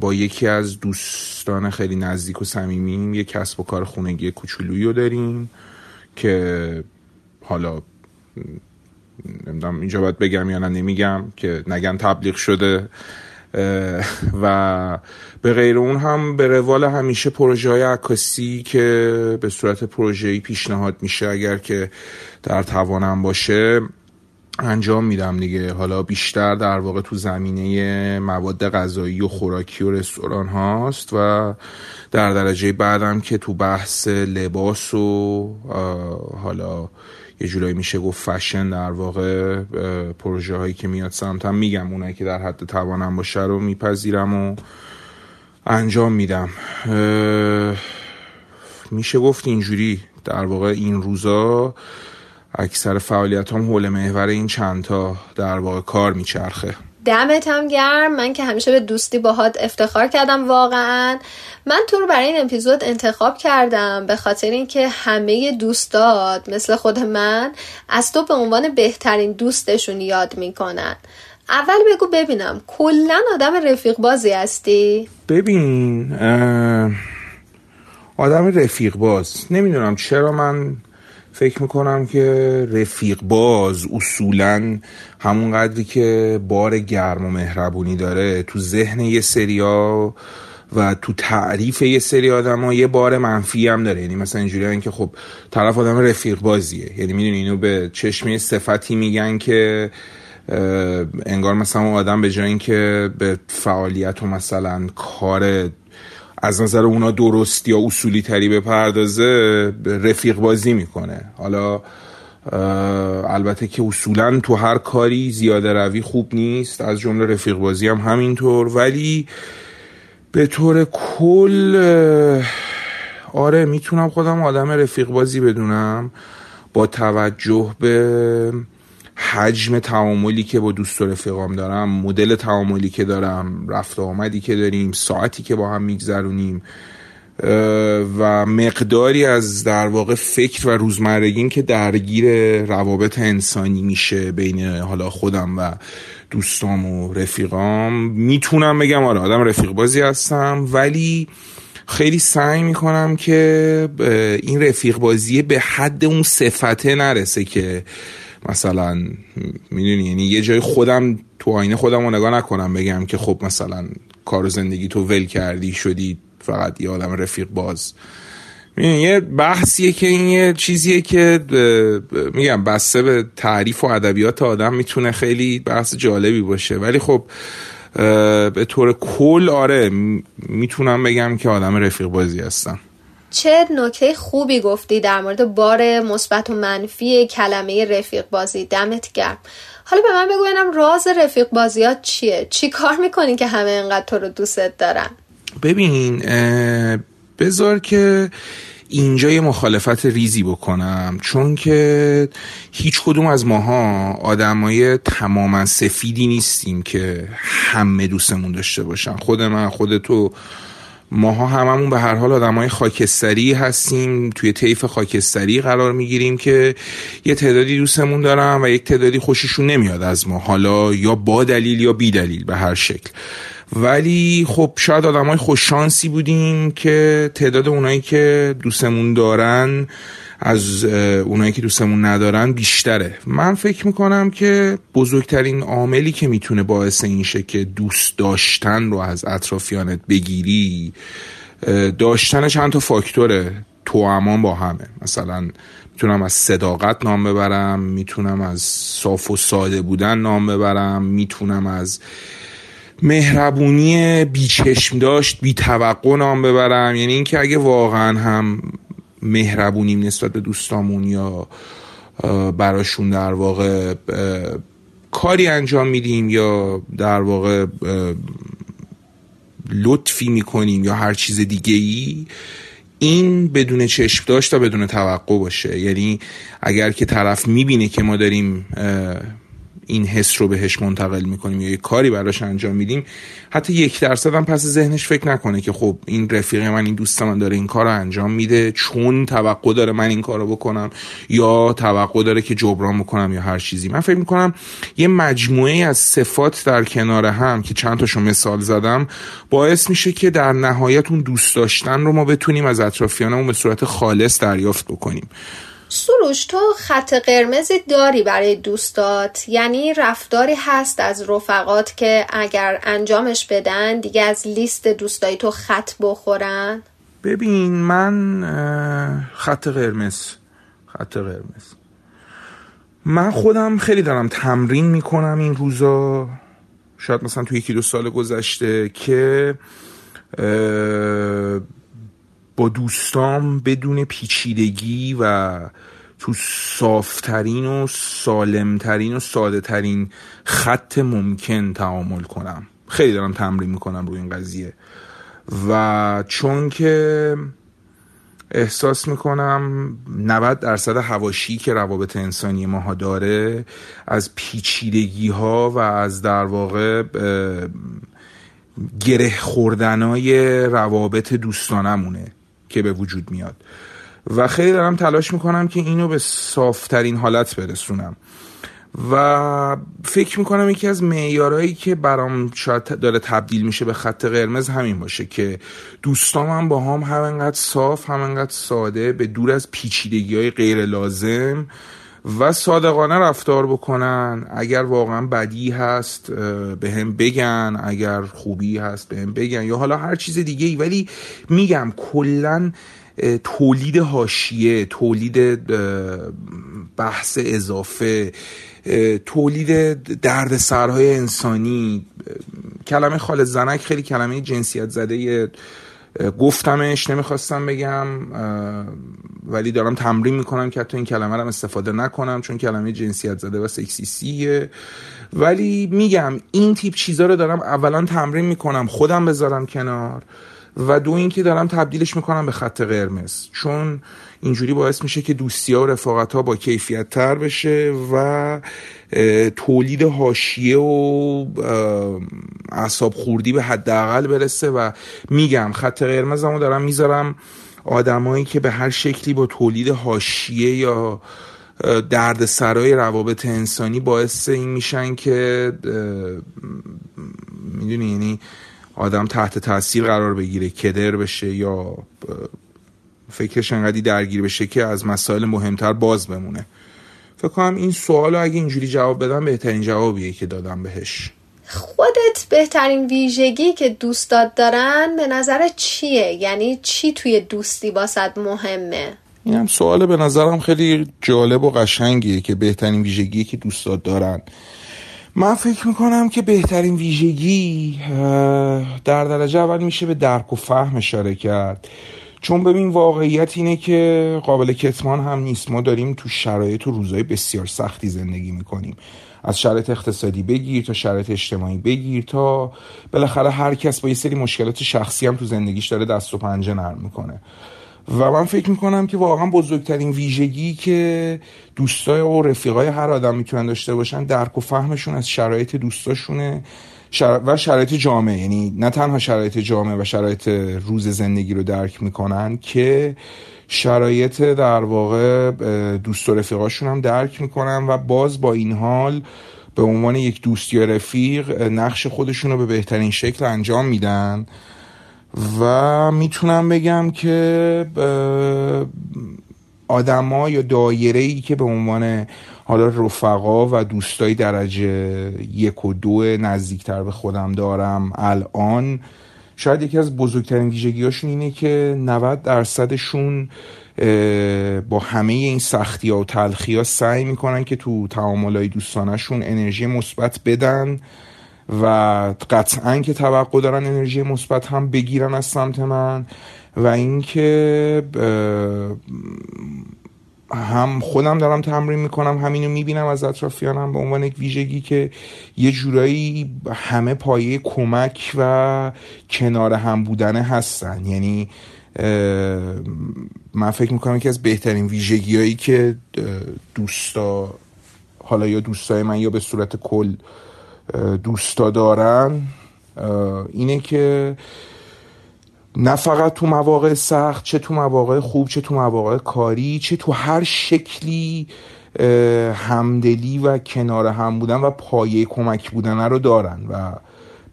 با یکی از دوستان خیلی نزدیک و صمیمیم یه کسب و کار خونگی کوچولویی رو داریم که حالا نمی‌دونم اینجا باید بگم یا نه نمیگم که نگن تبلیغ شده. و به غیر اون هم به روال همیشه پروژه های عکاسی که به صورت پروژه‌ای پیشنهاد میشه اگر که در توانم باشه انجام میدم دیگه. حالا بیشتر در واقع تو زمینه مواد غذایی و خوراکی و رستوران هاست و در درجه بعدم که تو بحث لباس و حالا یه جورایی میشه گفت فشن در واقع پروژه هایی که میاد سمتم میگم اونایی که در حد توانم باشه رو میپذیرم و انجام میدم. میشه گفت اینجوری. در واقع این روزا اکثر فعالیت هم حول محور این چندتا در واقع کار میچرخه. دمت هم گرم. من که همیشه به دوستی باهات افتخار کردم واقعا. من تو رو برای این اپیزود انتخاب کردم به خاطر اینکه همه دوستات مثل خود من از تو به عنوان بهترین دوستشون یاد می‌کنن. اول بگو ببینم کلا آدم رفیق بازی هستی؟ ببین آدم رفیق باز نمی‌دونم چرا من فکر می‌کنم که رفیق باز اصولا همون قدری که بار گرم و مهربونی داره تو ذهن یه سریا و تو تعریف یه سری آدم ها یه بار منفی هم داره. یعنی مثلا اینجوری که خب طرف آدم رفیق بازیه. یعنی می‌دونی اینو به چشمه صفتی میگن که انگار مثلا اون آدم به جای اینکه به فعالیت و مثلا کار از نظر اونا درستی یا اصولی تری بپردازه رفیق بازی می‌کنه. حالا البته که اصولا تو هر کاری زیاده روی خوب نیست از جمله رفیق بازی هم همینطور. ولی به طور کل آره می‌تونم خودم آدم رفیق بازی بدونم. با توجه به حجم تعاملی که با دوست و رفیقام دارم مدل تعاملی که دارم رفت آمدی که داریم ساعتی که با هم میگذرونیم و مقداری از در واقع فکر و روزمرگین که درگیر روابط انسانی میشه بین حالا خودم و دوستام و رفیقام. می‌تونم بگم آره آدم رفیق بازی هستم ولی خیلی سعی می‌کنم که این رفیق بازی به حد اون صفته نرسه که مثلا می‌دونی یعنی یه جای خودم تو آینه خودم رو نگاه نکنم بگم که خب مثلا کار زندگی تو ول کردی شدی فقط یه آدم رفیق باز. یه بحثیه که این یه چیزیه که میگم بسته به تعریف و ادبیات آدم می‌تونه خیلی بحث جالبی باشه. ولی خب به طور کل آره می‌تونم بگم که آدم رفیق بازی هستم. چه نکته خوبی گفتی در مورد بار مثبت و منفی کلمه رفیق بازی؟ دمت گرم. حالا به من بگو راز رفیق بازیات چیه؟ چی کار می‌کنی که همه انقدر تو رو دوستت دارن؟ ببین بذار که اینجا یه مخالفت ریزی بکنم. چون که هیچ کدوم از ماها آدمای تماما سفیدی نیستیم که همه دوستمون داشته باشن. خود من خود تو ماها هممون به هر حال آدمای خاکستری هستیم توی طیف خاکستری قرار می‌گیریم که یه تعدادی دوستمون دارن و یک تعدادی خوششون نمیاد از ما حالا یا با دلیل یا بی دلیل به هر شکل. ولی خب شاید آدم های خوششانسی بودیم که تعداد اونایی که دوستمون دارن از اونایی که دوستمون ندارن بیشتره. من فکر می‌کنم که بزرگترین عاملی که می‌تونه باعث این شه که دوست داشتن رو از اطرافیانت بگیری داشتن چند تا فاکتوره. تو امان با همه. مثلا می‌تونم از صداقت نام ببرم می‌تونم از صاف و ساده بودن نام ببرم می‌تونم از مهربونی بیچشم داشت بی توقع نام ببرم. یعنی اینکه اگه واقعا هم مهربونیم نسبت به دوستامون یا براشون در واقع کاری انجام میدیم یا در واقع لطفی می‌کنیم یا هر چیز دیگه ای این بدون چشم داشت و بدون توقع باشه. یعنی اگر که طرف می‌بینه که ما داریم این حس رو بهش منتقل می‌کنیم یا یه کاری براش انجام میدیم حتی یک درصد هم پس ذهنش فکر نکنه که خب این رفیق من این دوست من داره این کار رو انجام میده چون توقع داره من این کار رو بکنم یا توقع داره که جبران بکنم یا هر چیزی. من فکر می‌کنم یه مجموعه از صفات در کنار هم که چند تاشو مثال زدم باعث میشه که در نهایت اون دوست داشتن رو ما بتونیم از اطرافیانمون به صورت خالص دریافت بکنیم. سروش تو خط قرمزی داری برای دوستات؟ یعنی رفتاری هست از رفقات که اگر انجامش بدن دیگه از لیست دوستایی تو خط بخورن؟ ببین من خط قرمز خط قرمز. من خودم خیلی دارم تمرین می‌کنم این روزا. شاید مثلا تو یکی دو سال گذشته که با دوستام بدون پیچیدگی و تو صافترین و سالمترین و ساده ترین خط ممکن تعامل کنم. خیلی دارم تمرین می‌کنم روی این قضیه. و چون که احساس می‌کنم 90 درصد هواشی که روابط انسانی ماها داره از پیچیدگی ها و از در واقع گره خوردنای روابط دوستانمونه که به وجود میاد. و خیلی دارم تلاش می‌کنم که اینو به صافترین حالت برسونم. و فکر می‌کنم یکی از معیارهایی که برام شاید داره تبدیل میشه به خط قرمز همین باشه که دوستام هم با هم همینقدر صاف همینقدر ساده به دور از پیچیدگی های غیر لازم و صادقانه رفتار بکنن. اگر واقعا بدی هست به هم بگن. اگر خوبی هست به هم بگن. یا حالا هر چیز دیگه ای ولی میگم کلا تولید هاشیه تولید بحث اضافه تولید درد سرهای انسانی کلمه خالد زنک خیلی کلمه جنسیت زده گفتمش نمی‌خواستم بگم ولی دارم تمرین می‌کنم که حتی این کلمه رو استفاده نکنم چون کلمه جنسیت زده و سکسیسیه. ولی میگم این تیپ چیزا رو دارم اولا تمرین می‌کنم خودم بذارم کنار و دو اینکه دارم تبدیلش می‌کنم به خط قرمز. چون اینجوری باعث میشه که دوستی ها و رفاقت ها با کیفیت تر بشه و تولید حاشیه و اعصاب خوردی به حداقل برسه و میگم خط قرمزمو دارم می‌ذارم آدمایی که به هر شکلی با تولید حاشیه یا درد سرای روابط انسانی باعث این میشن که می‌دونی یعنی آدم تحت تاثیر قرار بگیره کدر بشه یا فکرش انقدی درگیر بشه که از مسائل مهمتر باز بمونه فکر کنم این سوال اگه اینجوری جواب بدم بهترین جوابیه که دادم بهش خودت بهترین ویژگی که دوستات دارن به نظر چیه؟ یعنی چی توی دوستی باسد مهمه؟ این هم سوال به نظرم خیلی جالب و قشنگیه که بهترین ویژگی که دوستات دارن من فکر می‌کنم که بهترین ویژگی در درجه اول میشه به درک و فهم اشاره کرد چون ببین واقعیت اینه که قابل کتمان هم نیست. ما داریم تو شرایط و روزهای بسیار سختی زندگی می‌کنیم. از شرایط اقتصادی بگیر تا شرایط اجتماعی بگیر تا بالاخره هر کس با یه سری مشکلات شخصی هم تو زندگیش داره دست و پنجه نرم می‌کنه. و من فکر می‌کنم که واقعا بزرگترین ویژگی که دوستای و رفیقای هر آدم می‌تونن داشته باشن درک و فهمشون از شرایط دوستاشونه. و شرایط جامعه یعنی نه تنها شرایط جامعه و شرایط روز زندگی رو درک می‌کنن که شرایط در واقع دوست و رفیقاشون هم درک می‌کنن و باز با این حال به عنوان یک دوست یا رفیق نقش خودشون رو به بهترین شکل انجام میدن. و می‌تونم بگم که آدما یا دایره ای که به عنوان حالا رفقا و دوستای درجه یک و دو نزدیکتر به خودم دارم الان. شاید یکی از بزرگترین ویژگیاشون اینه که 90 درصدشون با همه این سختی ها و تلخی ها سعی می‌کنن که تو تعامل های دوستانشون انرژی مثبت بدن و قطعا که توقع دارن انرژی مثبت هم بگیرن از سمت من و اینکه هم خودم دارم تمرین می‌کنم همینو می‌بینم از اطرافیانم به عنوان یک ویژگی که یه جورایی همه پایه کمک و کنار هم بودنه هستن. یعنی من فکر می‌کنم که از بهترین ویژگی هایی که دوستا حالا یا دوستای من یا به صورت کل دوستا دارن اینه که نه فقط تو مواقع سخت چه تو مواقع خوب چه تو مواقع کاری چه تو هر شکلی همدلی و کنار هم بودن و پایه کمک بودن رو دارن و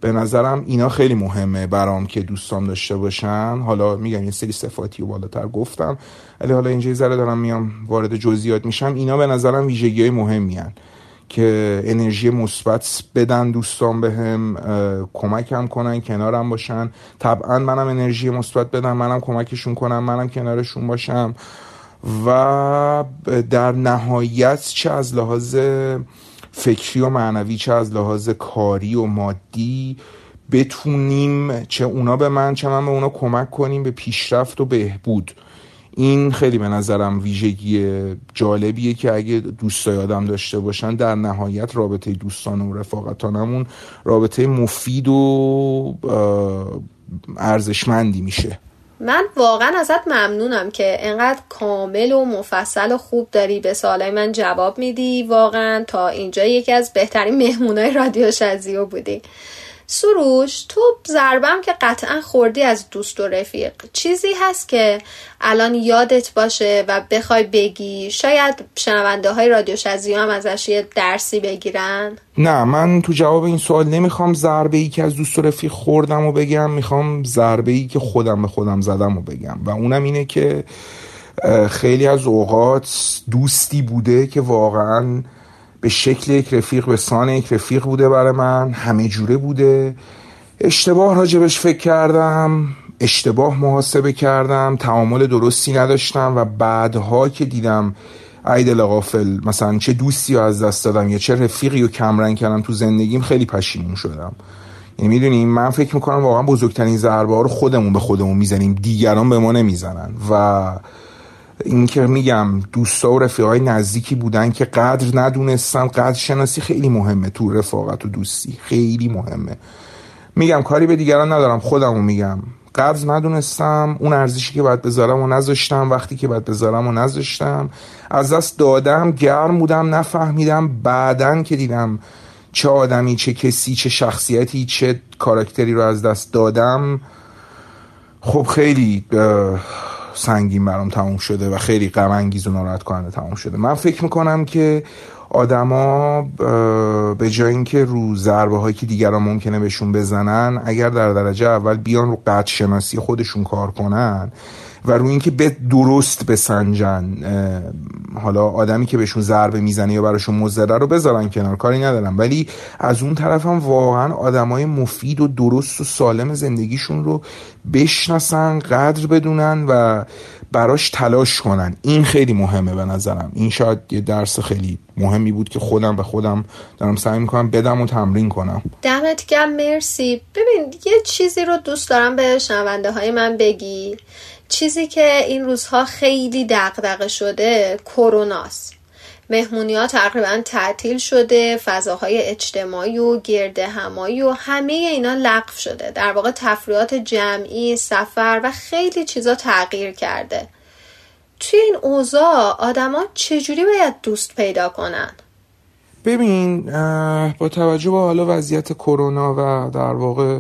به نظرم اینا خیلی مهمه برام که دوستان داشته باشن حالا میگم یه سری صفاتی و بالاتر گفتم ولی حالا اینجا ذره دارم میام وارد جزئیات میشم اینا به نظرم ویژگی های مهمی هن. که انرژی مثبت بدن دوستان بهم به کمکم کنن کنارم باشن. طبعا منم انرژی مثبت بدم منم کمکشون کنم منم کنارشون باشم. و در نهایت چه از لحاظ فکری و معنوی چه از لحاظ کاری و مادی بتونیم چه اونا به من چه من به اونا کمک کنیم به پیشرفت و بهبود. این خیلی به نظرم ویژگی جالبیه که اگه دوستای آدم داشته باشن در نهایت رابطه دوستان و رفاقتانمون رابطه مفید و ارزشمندی میشه. من واقعا ازت ممنونم که انقدر کامل و مفصل و خوب داری به سوالای من جواب میدی. واقعا تا اینجا یکی از بهترین مهمونای رادیو شزیو بودی. سروش تو ضربم که قطعا خوردی از دوست و رفیق. چیزی هست که الان یادت باشه و بخوای بگی. شاید شنونده های رادیو شزی هم ازش یه درسی بگیرن. نه من تو جواب این سوال نمی‌خوام ضربه ای که از دوست و رفیق خوردم و بگم می‌خوام ضربه ای که خودم به خودم زدم و بگم. و اونم اینه که خیلی از اوقات دوستی بوده که واقعا به شکل یک رفیق به سان یک رفیق بوده برای من. همه جوره بوده. اشتباه راجبش فکر کردم. اشتباه محاسبه کردم. تعامل درستی نداشتم و بعدها که دیدم عیدل غافل مثلا چه دوستی رو از دست دادم یا چه رفیقی رو کمرنگ کردم تو زندگیم خیلی پشیمون شدم. یعنی می‌دونیم من فکر می‌کنم واقعا بزرگترین ضربه رو خودمون به خودمون می‌زنیم. دیگران به ما نمی‌زنن. و این که میگم دوستا و رفیقای نزدیکی بودن که قدر ندونستن قدر شناسی خیلی مهمه تو رفاقت و دوستی خیلی مهمه. میگم کاری به دیگران ندارم خودمو میگم. قبض ندونستم اون ارزشی که باید بذارم و نذاشتم وقتی که باید بذارم و نذاشتم. از دست دادم گرم بودم نفهمیدم بعدن که دیدم چه آدمی چه کسی چه شخصیتی چه کاراکتری رو از دست دادم. خب خیلی سنگین برام تموم شده و خیلی غم انگیز و ناراحت کننده تموم شده. من فکر می‌کنم که آدما به جای اینکه رو ضربه هایی که دیگران ممکنه بهشون بزنن اگر در درجه اول بیان رو قد شناسی خودشون کار کنن و روی اینکه به درست بسنجن حالا آدمی که بهشون ضربه می‌زنه یا براشون مزره رو بذارن کنار کاری ندارم. ولی از اون طرف هم واقعا آدمای مفید و درست و سالم زندگیشون رو بشناسن قدر بدونن و براش تلاش کنن. این خیلی مهمه به نظرم. این شاید یه درس خیلی مهمی بود که خودم به خودم دارم سعی می‌کنم بدم و تمرین کنم. دمت گم مرسی. ببین یه چیزی رو دوست دارم به شنونده های من بگی. چیزی که این روزها خیلی دقدقه شده کروناست مهمونی ها تقریبا تعطیل شده فضاهای اجتماعی و گرده همایی و همه اینا لغو شده. در واقع تفریحات جمعی سفر و خیلی چیزا تغییر کرده. توی این اوضاع آدما چجوری باید دوست پیدا کنن؟ ببین با توجه به حالا وضعیت کرونا و در واقع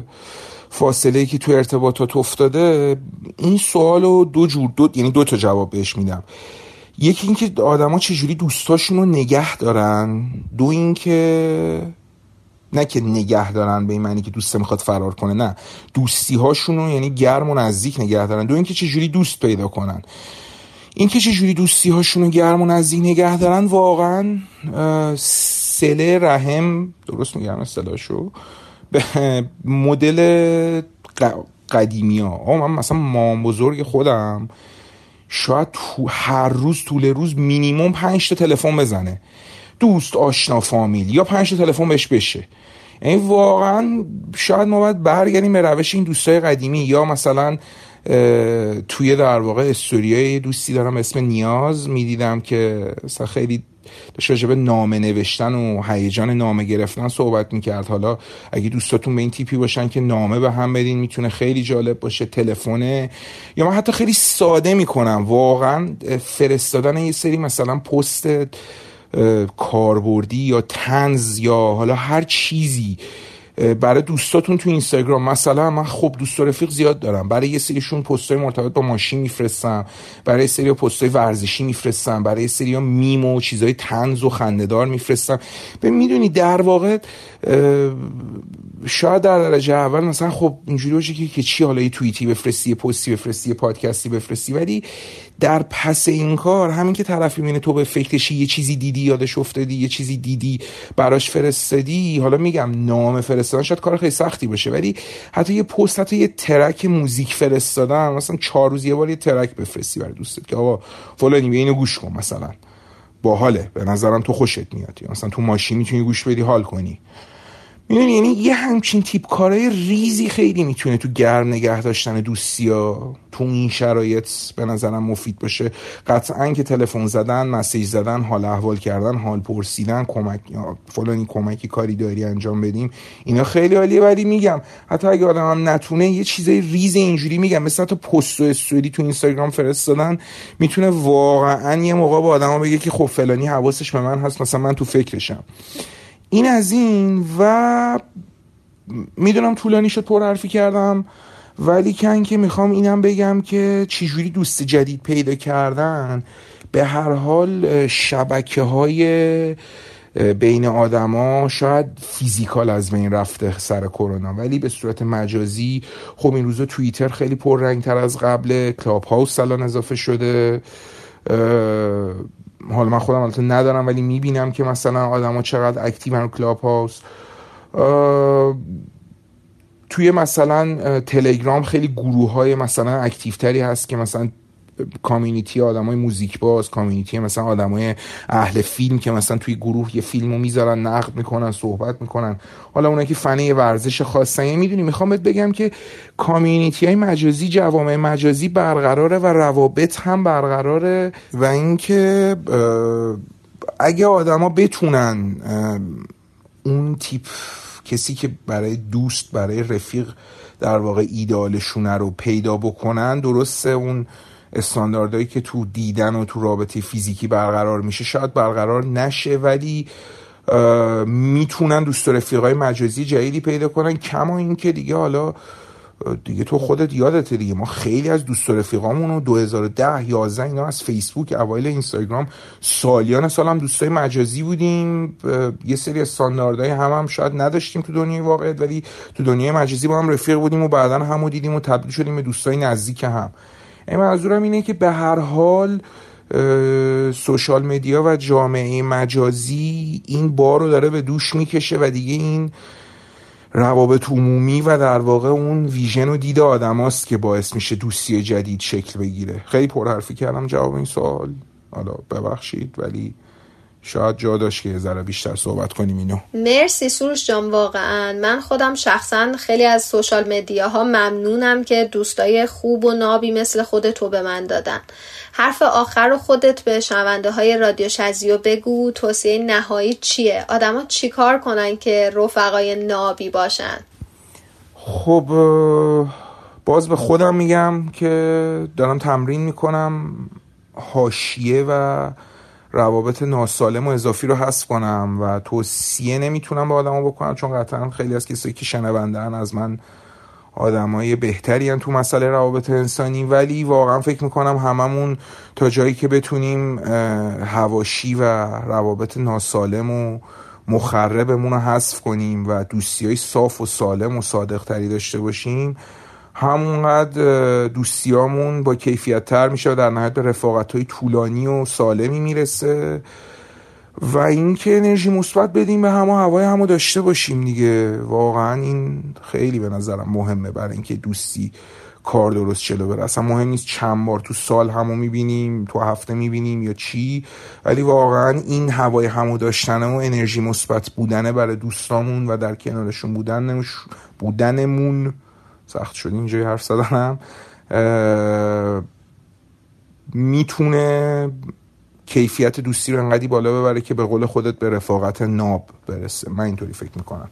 فاصله که تو ارتباطات افتاده این سوال رو دو جور دو یعنی دو تا جواب بهش میدم. یکی اینکه آدما چجوری دوستاشون رو نگه دارن دو اینکه نه که نگه دارن به این معنی که دوست می‌خواد فرار کنه نه. دوستی هاشون رو یعنی گرم و نزدیک نگه دارن. دو اینکه چجوری دوست پیدا کنن. این که چجوری دوستی هاشون رو گرم و نزدیک نگه دارن واقعا سله رحم درست میگم اصطلاحشو؟ مدل قدیمی ها. من مثلا مام بزرگ خودم شاید تو هر روز طول روز مینیموم پنج تا تلفن بزنه. دوست آشنا فامیل یا پنج تا تلفن بهش بشه. یعنی واقعا شاید ما باید برگردیم به روش این دوستای قدیمی یا مثلا توی در واقع استوریای دوستی دارم اسم نیاز می‌دیدم که مثلا خیلی داشت راجبه نامه نوشتن و هیجان نامه گرفتن صحبت می‌کرد. حالا اگه دوستاتون به این تیپی باشن که نامه به هم بدین می‌تونه خیلی جالب باشه تلفنه. یا من حتی خیلی ساده می‌کنم. واقعا فرستادن یه سری مثلا پست کاربردی یا تنز یا حالا هر چیزی برای دوستاتون تو اینستاگرام. مثلا من خب دوست و رفیق زیاد دارم. برای یه سریشون پستای مرتبط با ماشین میفرستم. برای سری پستای ورزشی میفرستم. برای سری میم و چیزای تنز و خندهدار میفرستم. به می‌دونی در واقع شاید در درجه اول مثلا خب اینجوری باشه که چی حالا یه توییتی بفرستی پستی بفرستی پادکستی بفرستی ولی در پس این کار همین که طرفی می‌بینه تو به فکرشی یه چیزی دیدی یادش افتادی یه چیزی دیدی براش فرستادی حالا میگم نام فرستادن شاید کار خیلی سختی باشه ولی حتی یه پست حتی یه ترک موزیک فرستادن مثلا چهار روز یه بار یه ترک بفرستی برای دوستت که آقا فلانی بیا اینو گوش کن مثلا. باحاله. به نظرم تو خوشت میاد. مثلا تو ماشین می‌تونی گوش بدی حال کنی. می‌دونی؟ یعنی یه همچین تیپ کارهای ریزی خیلی می‌تونه تو گرم نگه داشتن دوستی ها تو این شرایط به نظرم مفید باشه. قطعا که تلفن زدن مسیج زدن حال احوال کردن حال پرسیدن کمک فلانی کمکی کاری داری انجام بدیم اینا خیلی عالیه. ولی میگم حتی اگه آدم نتونه یه چیزای ریز اینجوری میگم. مثل تو پست و استوری تو اینستاگرام فرستادن می‌تونه واقعا یه موقع با آدما بگه که خب فلانی حواسش به من هست مثلا من تو فکرشم. این از این و می‌دونم طولانی شد پر حرفی کردم ولی کن که می‌خوام اینم بگم که چجوری دوست جدید پیدا کردن به هر حال شبکه های بین آدما شاید فیزیکال از بین رفته سر کرونا ولی به صورت مجازی خب این روزا توییتر خیلی پررنگ تر از قبل کلاب هاوس الان اضافه شده حالا من خودم البته ندارم ولی می‌بینم که مثلا آدما چقدر active رو کلاب هاوس توی مثلا تلگرام خیلی گروه های مثلا active تری هست که مثلا community آدمای موزیک باز community مثلا آدمای اهل فیلم که مثلا توی گروه یه فیلمو می‌ذارن نقد می‌کنن صحبت می‌کنن. حالا اونایی که فنه ورزش خاصن می‌دونی می‌خوام بهت بگم که کامیونیتی های مجازی جوامع مجازی برقراره و روابط هم برقراره و اینکه اگه آدما بتونن اون تیپ کسی که برای دوست برای رفیق در واقع ایدالشونه رو پیدا بکنن درسته اون استانداردهایی که تو دیدن و تو رابطه فیزیکی برقرار میشه. شاید برقرار نشه ولی می‌تونن دوست و رفیقای مجازی جدیدی پیدا کنن. کما اینکه دیگه حالا دیگه تو خودت یادته دیگه. ما خیلی از دوست و رفیقامون رو 2010 11 اینا از فیسبوک اوایل اینستاگرام سالیان سال هم دوستای مجازی بودیم. یه سری استانداردهای هم هم شاید نداشتیم تو دنیای واقعیت ولی تو دنیای مجازی با هم رفیق بودیم و بعدا همو دیدیم و تبدیل شدیم به دوستای نزدیک هم. منظورم اینه که به هر حال سوشال مدیا و جامعه مجازی این بار رو داره به دوش می‌کشه و دیگه این روابط عمومی و در واقع اون ویژن و دید آدماست که باعث میشه دوستی جدید شکل بگیره. خیلی پرحرفی کردم جواب این سوال. حالا ببخشید ولی شاید جا داشت که ذره بیشتر صحبت کنیم اینو. مرسی سروش جان واقعا. من خودم شخصا خیلی از سوشال مدیاها ممنونم که دوستای خوب و نابی مثل خود تو به من دادن. حرف آخر رو خودت به شنونده های رادیو شزیو بگو. توصیه نهایی چیه؟ آدما چیکار کنن که رفقای نابی باشن؟ خب باز به خودم میگم که دارم تمرین می‌کنم حاشیه و روابط ناسالم و اضافی رو حذف کنم و توصیه نمی‌تونم به آدما بکنم چون قطعا خیلی از کسایی که شنوندن از من آدمای بهتری تو مسئله روابط انسانی. ولی واقعا فکر می‌کنم هممون تا جایی که بتونیم هواشی و روابط ناسالم و مخربمون رو حذف کنیم و دوستی های صاف و سالم و صادق تری داشته باشیم. همونقدر دوستیامون با کیفیت تر میشه و در نهایت به رفاقت های طولانی و سالمی می‌رسه. و اینکه انرژی مثبت بدیم به همه هوای همو داشته باشیم دیگه. واقعا این خیلی به نظرم مهمه برای اینکه دوستی کار درست جلو بره. اصلا مهم نیست چند بار تو سال همو می‌بینیم تو هفته می‌بینیم یا چی ولی واقعا این هوای همو داشتن و انرژی مثبت بودنه برای دوستامون و در کنارشون بودن بودنمون سخت شد. اینجای حرف زدنم. می‌تونه کیفیت دوستی رو انقدی بالا ببره که به قول خودت به رفاقت ناب برسه. من اینطوری فکر می‌کنم.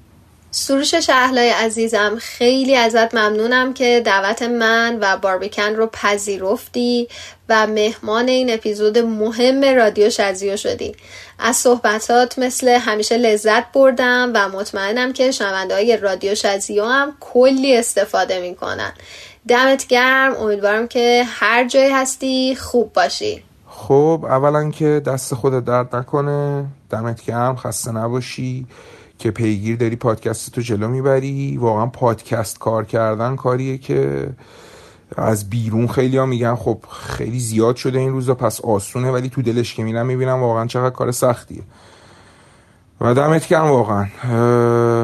سروش شهلای عزیزم خیلی ازت ممنونم که دعوت من و باربیکن رو پذیرفتی و مهمان این اپیزود مهم رادیو شزیو شدی. از صحبتات مثل همیشه لذت بردم و مطمئنم که شنونده های رادیو شزیو هم کلی استفاده می‌کنن. دمت گرم امیدوارم که هر جای هستی خوب باشی. خب اولا که دست خود درد نکنه دمت گرم خسته نباشی. که پیگیر داری پادکست تو جلو می‌بری. واقعا پادکست کار کردن کاریه که از بیرون خیلی ها میگن خب خیلی زیاد شده این روزا پس آسونه ولی تو دلش که میرم می‌بینم واقعا چقدر کار سختیه. و دمت گرم واقعا.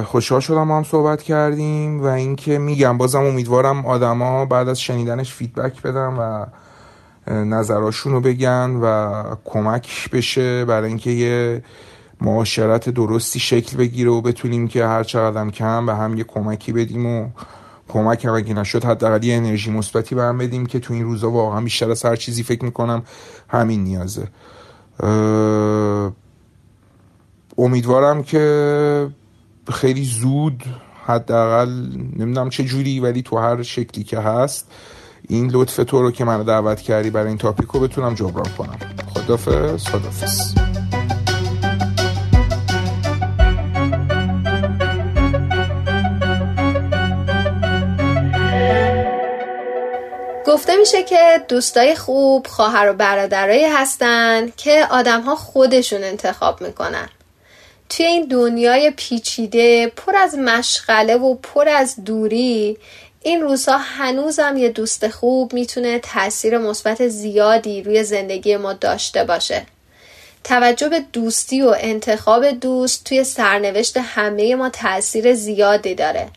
خوشحال شدم ما هم صحبت کردیم و اینکه میگم بازم امیدوارم آدما بعد از شنیدنش فیدبک بدم و نظراشون رو بگن و کمک بشه برای اینکه یه معاشرت درستی شکل بگیره و بتونیم که هر چقدر کم به هم یه کمکی بدیم و کمک هم اگه نشد حداقل یه انرژی مثبتی به هم بدیم که تو این روزا واقعا بیشتر از هر چیزی فکر می‌کنم همین نیازه. امیدوارم که خیلی زود حداقل نمی‌دونم چه جوری ولی تو هر شکلی که هست این لطف تو رو که منو دعوت کردی برای این تاپیک رو بتونم جبران کنم. خدافز خدافز گفته میشه که دوستای خوب خواهر و برادرایی هستن که آدم خودشون انتخاب می‌کنن. توی این دنیای پیچیده پر از مشغله و پر از دوری این روزها هنوزم یه دوست خوب می‌تونه تاثیر مثبت زیادی روی زندگی ما داشته باشه. توجه به دوستی و انتخاب دوست توی سرنوشت همه ما تاثیر زیادی داره.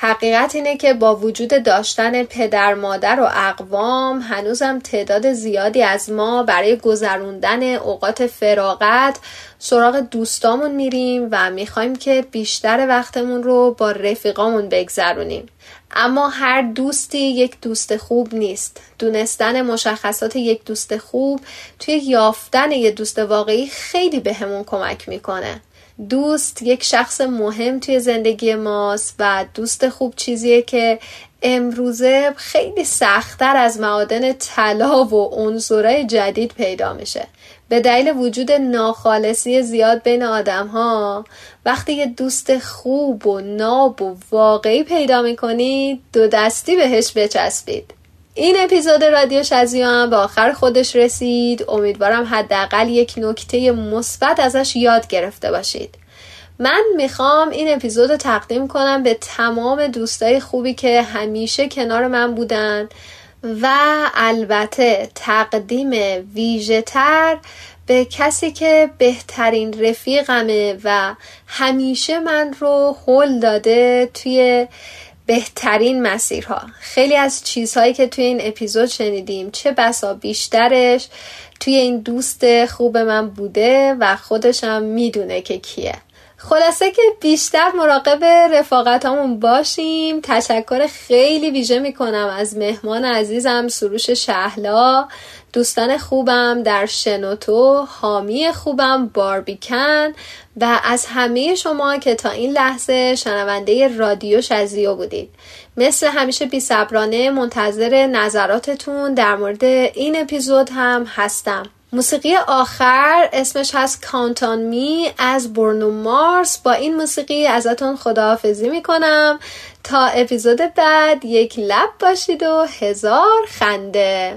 حقیقت اینه که با وجود داشتن پدر مادر و اقوام هنوزم تعداد زیادی از ما برای گذروندن اوقات فراغت سراغ دوستامون میریم و می‌خوایم که بیشتر وقتمون رو با رفیقامون بگذرونیم. اما هر دوستی یک دوست خوب نیست. دونستن مشخصات یک دوست خوب توی یافتن یک دوست واقعی خیلی بهمون به کمک می‌کنه. دوست یک شخص مهم توی زندگی ماست و دوست خوب چیزیه که امروزه خیلی سختتر از معادن طلا و عنصرهای جدید پیدا میشه. به دلیل وجود ناخالصی زیاد بین آدم ها وقتی یه دوست خوب و ناب و واقعی پیدا می‌کنید دو دستی بهش بچسبید. این اپیزود رادیو شزیو هم به آخر خودش رسید. امیدوارم حداقل یک نکته مثبت ازش یاد گرفته باشید. من می‌خوام این اپیزود رو تقدیم کنم به تمام دوستای خوبی که همیشه کنار من بودن و البته تقدیم ویژه تر به کسی که بهترین رفیقمه و همیشه من رو هل داده توی بهترین مسیرها. خیلی از چیزهایی که توی این اپیزود شنیدیم چه بسا بیشترش توی این دوست خوب من بوده و خودشم می‌دونه که کیه. خلاصه که بیشتر مراقب رفاقتامون باشیم. تشکر خیلی ویژه می‌کنم از مهمان عزیزم سروش شهلا. دوستان خوبم در شنوتو حامی خوبم باربیکن و از همه شما که تا این لحظه شنونده رادیو شزیو بودید. مثل همیشه بی صبرانه منتظر نظراتتون در مورد این اپیزود هم هستم. موسیقی آخر اسمش هست کانتان می از برنو مارس با این موسیقی ازتون خداحافظی می‌کنم. تا اپیزود بعد یک لب باشید و هزار خنده.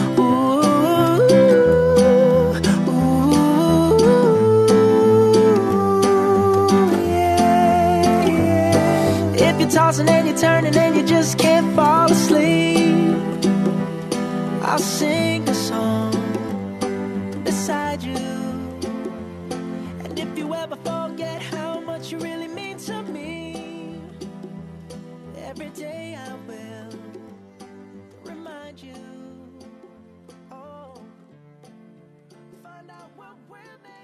you're tossing and you're turning and you just can't fall asleep. I'll sing a song beside you. And if you ever forget how much you really mean to me, every day I will remind you. Oh, find out what we're made.